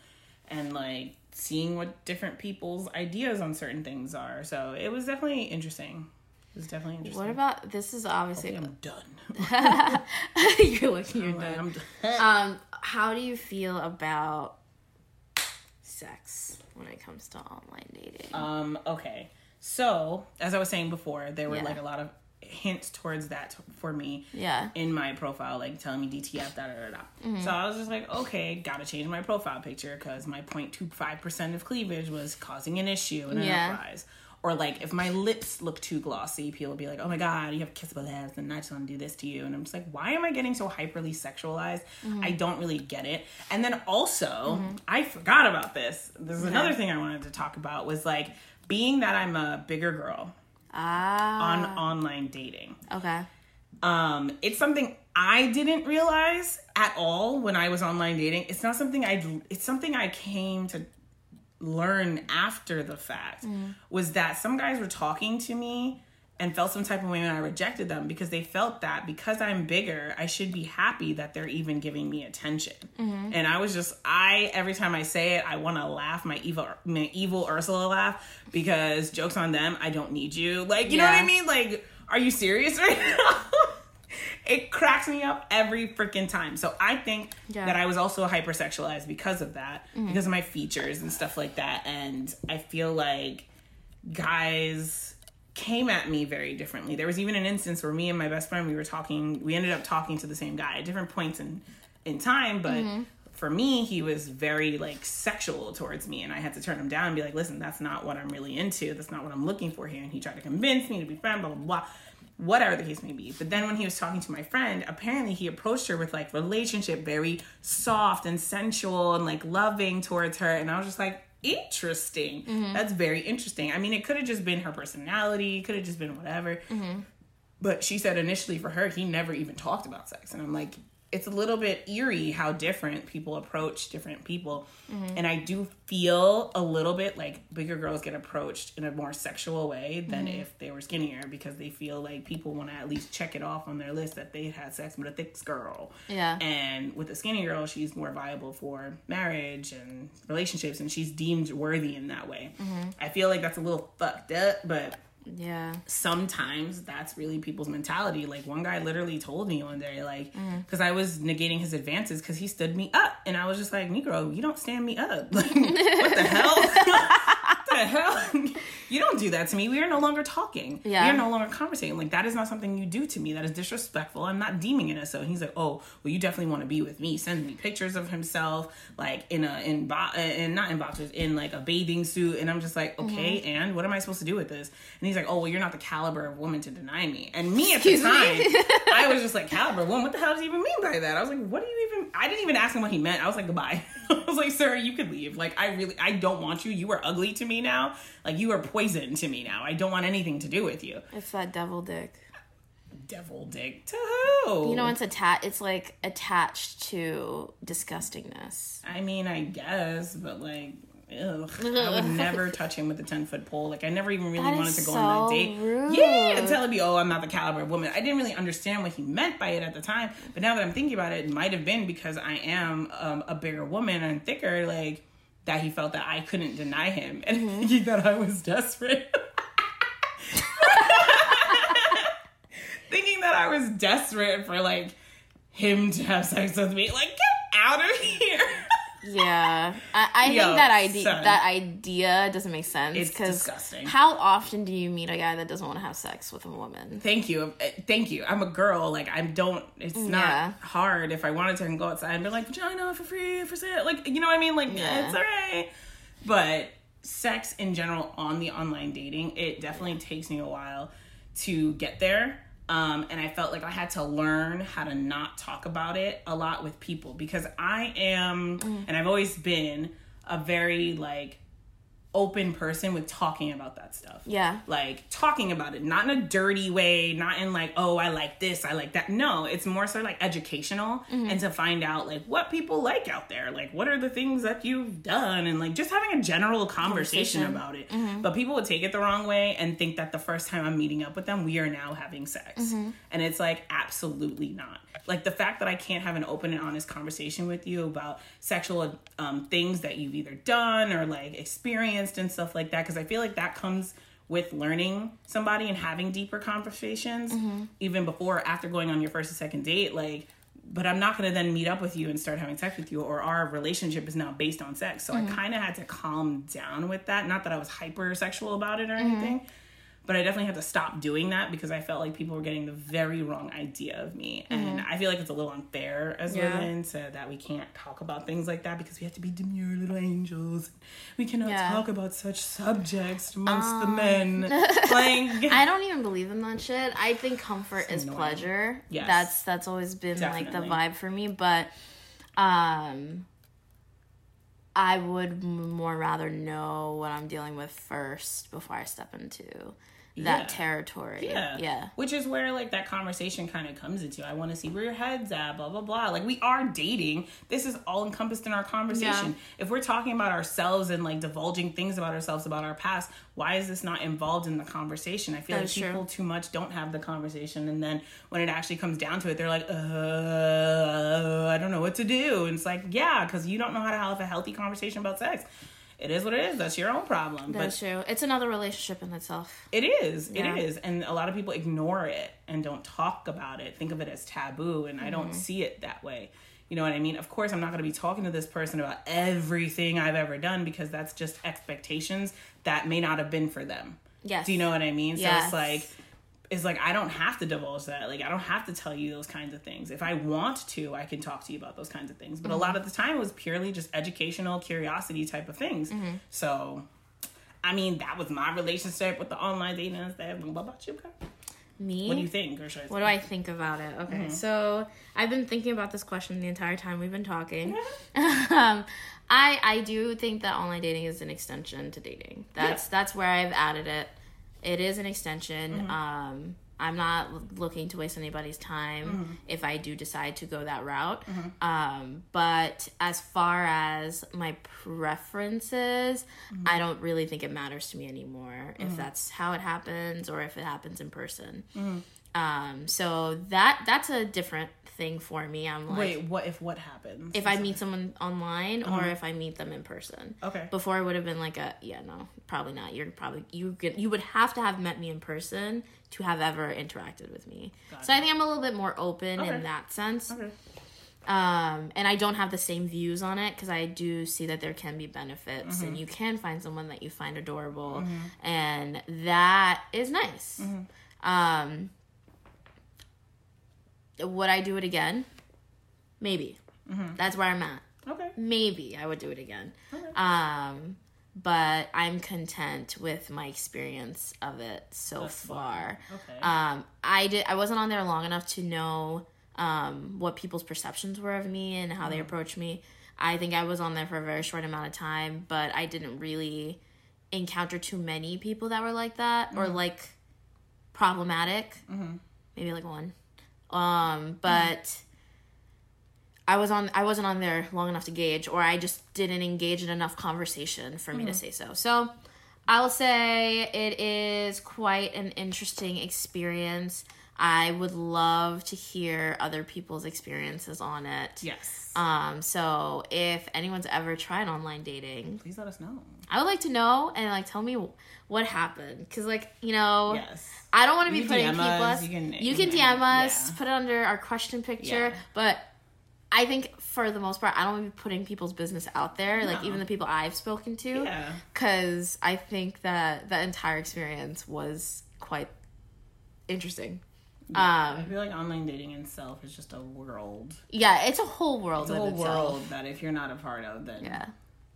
S3: and like seeing what different people's ideas on certain things are. So it was definitely interesting. It was definitely interesting.
S2: what about this is obviously
S3: I'm done. *laughs*
S2: you're looking you're done.
S3: I'm done. *laughs*
S2: Um, how do you feel about sex when it comes to online dating?
S3: Um, okay. So, as I was saying before, there were
S2: Yeah.
S3: like a lot of hints towards that for me.
S2: Yeah.
S3: In my profile, like telling me DTF, da da da da. So I was just like, okay, gotta change my profile picture because my 0.25% of cleavage was causing an issue in
S2: Yeah.
S3: enterprise. Or like if my lips look too glossy, people will be like, "Oh my god, you have kissable lips," and I just want to do this to you. And I'm just like, why am I getting so hyperly sexualized? I don't really get it. And then also, I forgot about this. There's another thing I wanted to talk about was like being that I'm a bigger girl
S2: Ah.
S3: on online dating.
S2: okay.
S3: Um, it's something I didn't realize at all when I was online dating. It's not something I. It's something I came to learn after the fact. Mm. Was that some guys were talking to me and felt some type of way when I rejected them because they felt that because I'm bigger, I should be happy that they're even giving me attention. Mm-hmm. And I was just, I every time I say it, I want to laugh my evil, my evil Ursula laugh because jokes on them. I don't need you. Like you know what I mean? Like, are you serious right *laughs* now? It cracks me up every freaking time. So I think
S2: Yeah.
S3: that I was also hypersexualized because of that, mm-hmm. because of my features and stuff like that. And I feel like guys came at me very differently. There was even an instance where me and my best friend we were talking. We ended up talking to the same guy at different points in in time, but. Mm-hmm. For me, he was very like sexual towards me, and I had to turn him down and be like, "Listen, that's not what I'm really into. That's not what I'm looking for here." And he tried to convince me to be friends, blah blah blah whatever the case may be. But then when he was talking to my friend, apparently he approached her with like relationship, very soft and sensual and like loving towards her. And I was just like, interesting. Mm-hmm. That's very interesting. I mean, it could have just been her personality, it could have just been whatever. Mm-hmm. But she said initially for her, he never even talked about sex. And I'm like, it's a little bit eerie how different people approach different people. And I do feel a little bit like bigger girls get approached in a more sexual way than mm-hmm. if they were skinnier because they feel like people want to at least check it off on their list that they had sex with a thick girl.
S2: Yeah.
S3: And with a skinny girl, she's more viable for marriage and relationships and she's deemed worthy in that way. Mm-hmm. I feel like that's a little fucked up, but
S2: Yeah.
S3: sometimes that's really people's mentality. Like one guy literally told me one day, like, mm. because I was negating his advances because he stood me up, and I was just like, Negro, you don't stand me up. *laughs* Like, what the hell? *laughs* *laughs* what the hell? You don't do that to me, we are no longer talking.
S2: Yeah.
S3: We are no longer conversating. Like that is not something you do to me. That is disrespectful. I'm not deeming it as so. And he's like, oh, well, you definitely want to be with me. Send me pictures of himself, like in a in bo- and not in boxers, in like a bathing suit. And I'm just like, okay,
S2: Mm-hmm.
S3: and what am I supposed to do with this? And he's like, oh, well, you're not the caliber of woman to deny me. And me at the
S2: Excuse me?
S3: time, *laughs* I was just like, caliber woman. What the hell does he even mean by that? I was like, what do you even? I didn't even ask him what he meant. I was like, goodbye. *laughs* I was like, sir, you could leave. Like, I really, I don't want you. You are ugly to me now. Like, you are poison to me now. I don't want anything to do with you.
S2: It's that devil dick.
S3: Devil dick to who?
S2: You know, it's attached. It's like attached to disgustingness.
S3: I mean, I guess, but like, ugh, I would *laughs* never touch him with a ten foot pole. Like, I never even really
S2: That
S3: wanted to go on that date.
S2: rude.
S3: Yeah, and tell me, oh, I'm not the caliber of woman. I didn't really understand what he meant by it at the time, but now that I'm thinking about it, it might have been because I am um, a bigger woman and thicker. Like that, he felt that I couldn't deny him, and
S2: Mm-hmm.
S3: thinking that I was desperate. *laughs* thinking that I was desperate for like him to have sex with me. Like, get out of here.
S2: Yeah, I, I
S3: Yo,
S2: think that idea
S3: son.
S2: that idea doesn't make sense.
S3: It's disgusting.
S2: How often do you meet a guy that doesn't want to have sex with a woman?
S3: Thank you. Uh, Thank you. I'm a girl. Like I don't. It's not
S2: Yeah.
S3: hard. If I wanted to, I can go outside and be like vagina for free for sale. Like you know what I mean. Like
S2: Yeah.
S3: it's alright. But sex in general on the online dating, it definitely takes me a while to get there. Um, and I felt like I had to learn how to not talk about it a lot with people because I am,
S2: Mm.
S3: and I've always been a very like open person with talking about that stuff
S2: Yeah.
S3: like talking about it, not in a dirty way, not in like, oh, I like this, I like that. No, it's more so like educational
S2: Mm-hmm.
S3: and to find out like what people like out there. Like, what are the things that you've done? And like just having a general conversation,
S2: Conversation.
S3: about it.
S2: Mm-hmm.
S3: But people would take it the wrong way and think that the first time I'm meeting up with them, we are now having sex.
S2: Mm-hmm.
S3: And it's like, absolutely not. Like the fact that I can't have an open and honest conversation with you about sexual um, things that you've either done or like experienced and stuff like that, because I feel like that comes with learning somebody and having deeper conversations, mm-hmm. even before or after going on your first or second date. Like, but I'm not going to then meet up with you and start having sex with you, or our relationship is now based on sex. So I mm-hmm. kind of had to calm down with that. Not that I was hypersexual about it or mm-hmm. anything, but I definitely had to stop doing that because I felt like people were getting the very wrong idea of me, and I feel like it's a little unfair as
S2: Yeah.
S3: women to that we can't talk about things like that because we have to be demure little angels. We cannot
S2: Yeah.
S3: talk about such subjects amongst the men. *laughs* like,
S2: I don't even believe in that shit. I think comfort is pleasure.
S3: Yes.
S2: That's that's always been like the vibe for me, but um I would more rather know what I'm dealing with first before I step into that
S3: Yeah.
S2: territory.
S3: Yeah.
S2: Yeah.
S3: Which is where like that conversation kind of comes into. I want to see where your head's at, blah blah blah. Like we are dating. This is all encompassed in our conversation.
S2: Yeah.
S3: If we're talking about ourselves and like divulging things about ourselves about our past, why is this not involved in the conversation? I feel
S2: That's
S3: like
S2: true.
S3: people too much don't have the conversation and then when it actually comes down to it, they're like, "Uh, I don't know what to do." And it's like, "Yeah, cuz you don't know how to have a healthy conversation about sex." It is what it is. That's your own problem.
S2: That's true. It's another relationship in itself.
S3: It is.
S2: Yeah.
S3: It is. And a lot of people ignore it and don't talk about it, think of it as taboo. And I
S2: Mm-hmm.
S3: don't see it that way. You know what I mean? Of course, I'm not going to be talking to this person about everything I've ever done because that's just expectations that may not have been for them.
S2: Yes.
S3: Do you know what I mean? So
S2: Yes.
S3: it's like, it's like I don't have to divulge that. Like I don't have to tell you those kinds of things. If I want to, I can talk to you about those kinds of things. But
S2: Mm-hmm.
S3: a lot of the time, it was purely just educational, curiosity type of things.
S2: Mm-hmm.
S3: So, I mean, that was my relationship with the online dating and stuff. What about you? girl?
S2: Me?
S3: What do you think? Or should I
S2: What do I think about it? Okay,
S3: Mm-hmm.
S2: so I've been thinking about this question the entire time we've been talking. *laughs* um, I I do think that online dating is an extension to dating. That's that's where I've added it. It is an extension.
S3: Mm-hmm.
S2: Um, I'm not looking to waste anybody's time
S3: Mm-hmm.
S2: if I do decide to go that route. Um, but as far as my preferences,
S3: Mm-hmm.
S2: I don't really think it matters to me anymore if that's how it happens or if it happens in person.
S3: Mm-hmm.
S2: Um, so that that's a different thing for me. I'm like,
S3: Wait, what if what happens?
S2: if I meet someone online or if I meet them in person.
S3: Uh-huh. Okay.
S2: Before I would have been like a yeah no probably not. You're probably you get you would have to have met me in person to have ever interacted with me. So I think I'm a little bit more open
S3: Okay.
S2: in that sense.
S3: Okay.
S2: Um, and I don't have the same views on it because I do see that there can be benefits
S3: Mm-hmm.
S2: and you can find someone that you find adorable, and that is nice.
S3: Mm-hmm.
S2: Um, would I do it again? Maybe.
S3: Mm-hmm.
S2: That's where I'm at.
S3: Okay.
S2: Maybe I would do it again.
S3: Okay.
S2: Um, but I'm content with my experience of it so
S3: Thus far. Okay.
S2: Um, I did. I wasn't on there long enough to know um, what people's perceptions were of me and how they approached me. I think I was on there for a very short amount of time, but I didn't really encounter too many people that were like that or like problematic. Maybe like one. Um, but I was on. I wasn't on there long enough to gauge, or I just didn't engage in enough conversation for me to say so. So. I'll say it is quite an interesting experience. I would love to hear other people's experiences on it.
S3: yes.
S2: Um, so if anyone's ever tried online dating,
S3: Please let us know.
S2: I would like to know and like tell me what happened. Cause like you know,
S3: Yes.
S2: I don't want to be putting people.
S3: us, you can-
S2: you can DM us,
S3: yeah.
S2: put it under our question picture,
S3: Yeah.
S2: but. I think for the most part, I don't want to be putting people's business out there, like even the people I've spoken to
S3: Yeah.
S2: because I think that the entire experience was quite interesting.
S3: I
S2: Um,
S3: feel like online dating itself is just a world.
S2: yeah, it's a whole world.
S3: It's a whole
S2: itself.
S3: world that if you're not a part of, then
S2: Yeah,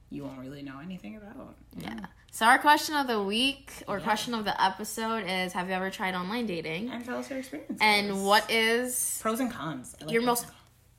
S3: you won't really know anything about.
S2: yeah. So our question of the week or question of the episode is: Have you ever tried online dating?
S3: And tell us your experience.
S2: And what is
S3: pros and cons? Like
S2: your most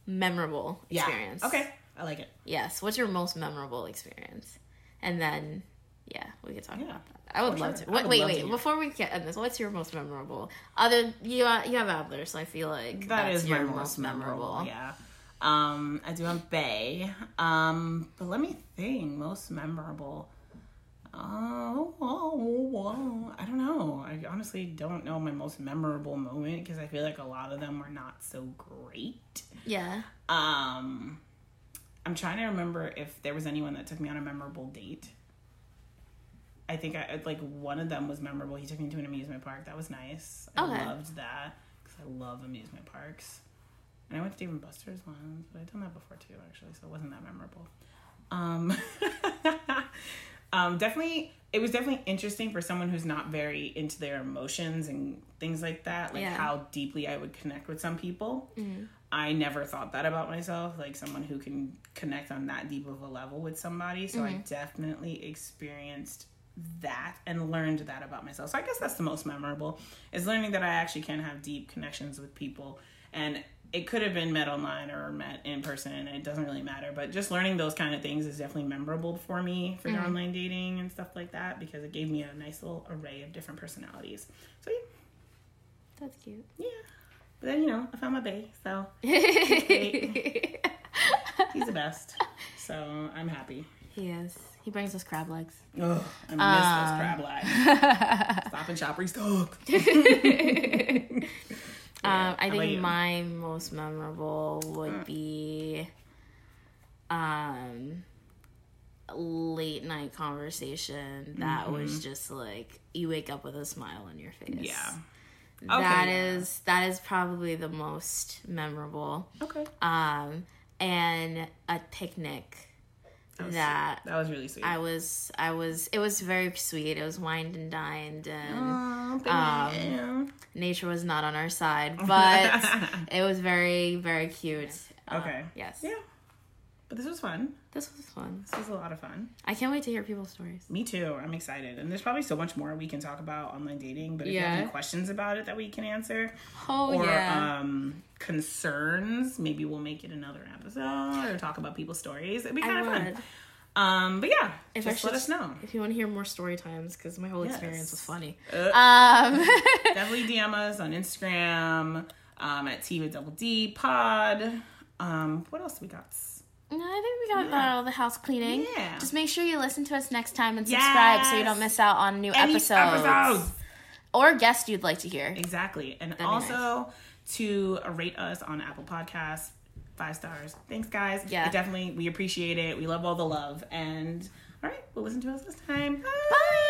S2: memorable
S3: Yeah.
S2: experience?
S3: Okay, I like it.
S2: Yes. What's your most memorable experience? And then, yeah, we could talk
S3: Yeah.
S2: about that. I would
S3: For
S2: love
S3: sure.
S2: to. Wait,
S3: would
S2: wait,
S3: love
S2: wait.
S3: hear.
S2: Before we get in this, what's your most memorable? Other you, uh, you have others, so I feel like
S3: That
S2: that's
S3: is
S2: your
S3: my most memorable.
S2: memorable.
S3: Yeah. Um, I do have Bay. Um, but let me think. Most memorable. Oh, oh, oh, I don't know. I honestly don't know my most memorable moment because I feel like a lot of them were not so great.
S2: Yeah.
S3: Um, I'm trying to remember if there was anyone that took me on a memorable date. I think I like one of them was memorable. He took me to an amusement park. That was nice. I
S2: Okay.
S3: loved that because I love amusement parks. And I went to Dave and Buster's once, but I've done that before too, actually, so it wasn't that memorable. Um, *laughs* um, definitely, it was definitely interesting for someone who's not very into their emotions and things like that, like
S2: Yeah.
S3: how deeply I would connect with some people. I never thought that about myself, like someone who can connect on that deep of a level with somebody. So I definitely experienced that and learned that about myself. So I guess that's the most memorable is learning that I actually can have deep connections with people and it could have been met online or met in person it doesn't really matter but just learning those kind of things is definitely memorable for me for mm-hmm. online dating and stuff like that because it gave me a nice little array of different personalities so yeah,
S2: That's cute.
S3: yeah. but then you know i found my bae so he's great. *laughs* he's the best so i'm happy
S2: He is. He brings us crab legs.
S3: Ugh, I miss those crab legs. Ah. Stop and shop restock. *laughs* *laughs*
S2: Um, I think my most memorable would be um late night conversation that was just like you wake up with a smile on your face.
S3: Mm-hmm. Yeah.
S2: That
S3: yeah.
S2: is that is probably the most memorable.
S3: Okay.
S2: Um and a picnic that
S3: That was really sweet.
S2: I was I was it was very sweet. It was wined and dined and
S3: Aw,
S2: Um, nature was not on our side, but *laughs* it was very, very cute.
S3: Okay.
S2: yes.
S3: yeah. But this was fun.
S2: This was fun.
S3: This was a lot of fun.
S2: I can't wait to hear people's stories.
S3: Me too. I'm excited. And there's probably so much more we can talk about online dating. But if you have any questions about it that we can answer,
S2: Oh
S3: or
S2: yeah.
S3: um, concerns, maybe we'll make it another episode or talk about people's stories. It'd be
S2: I
S3: kind of fun. Um, but yeah,
S2: If I
S3: just let us know.
S2: If you want to hear more story times, because my whole experience was funny.
S3: Uh,
S2: Um, *laughs*
S3: definitely DM us on Instagram um, at Tea with Double D Pod. Um, what else do we got?
S2: I think we got about all the house cleaning.
S3: Yeah.
S2: Just make sure you listen to us next time and subscribe so you don't miss out on new
S3: Any
S2: episodes.
S3: episodes.
S2: or guests you'd like to hear.
S3: Exactly. And
S2: be
S3: also to rate us on Apple Podcasts. Five stars. Thanks, guys.
S2: Yeah.
S3: It definitely, we appreciate it. We love all the love. And all right, we'll listen to us this time. Bye.
S2: Bye.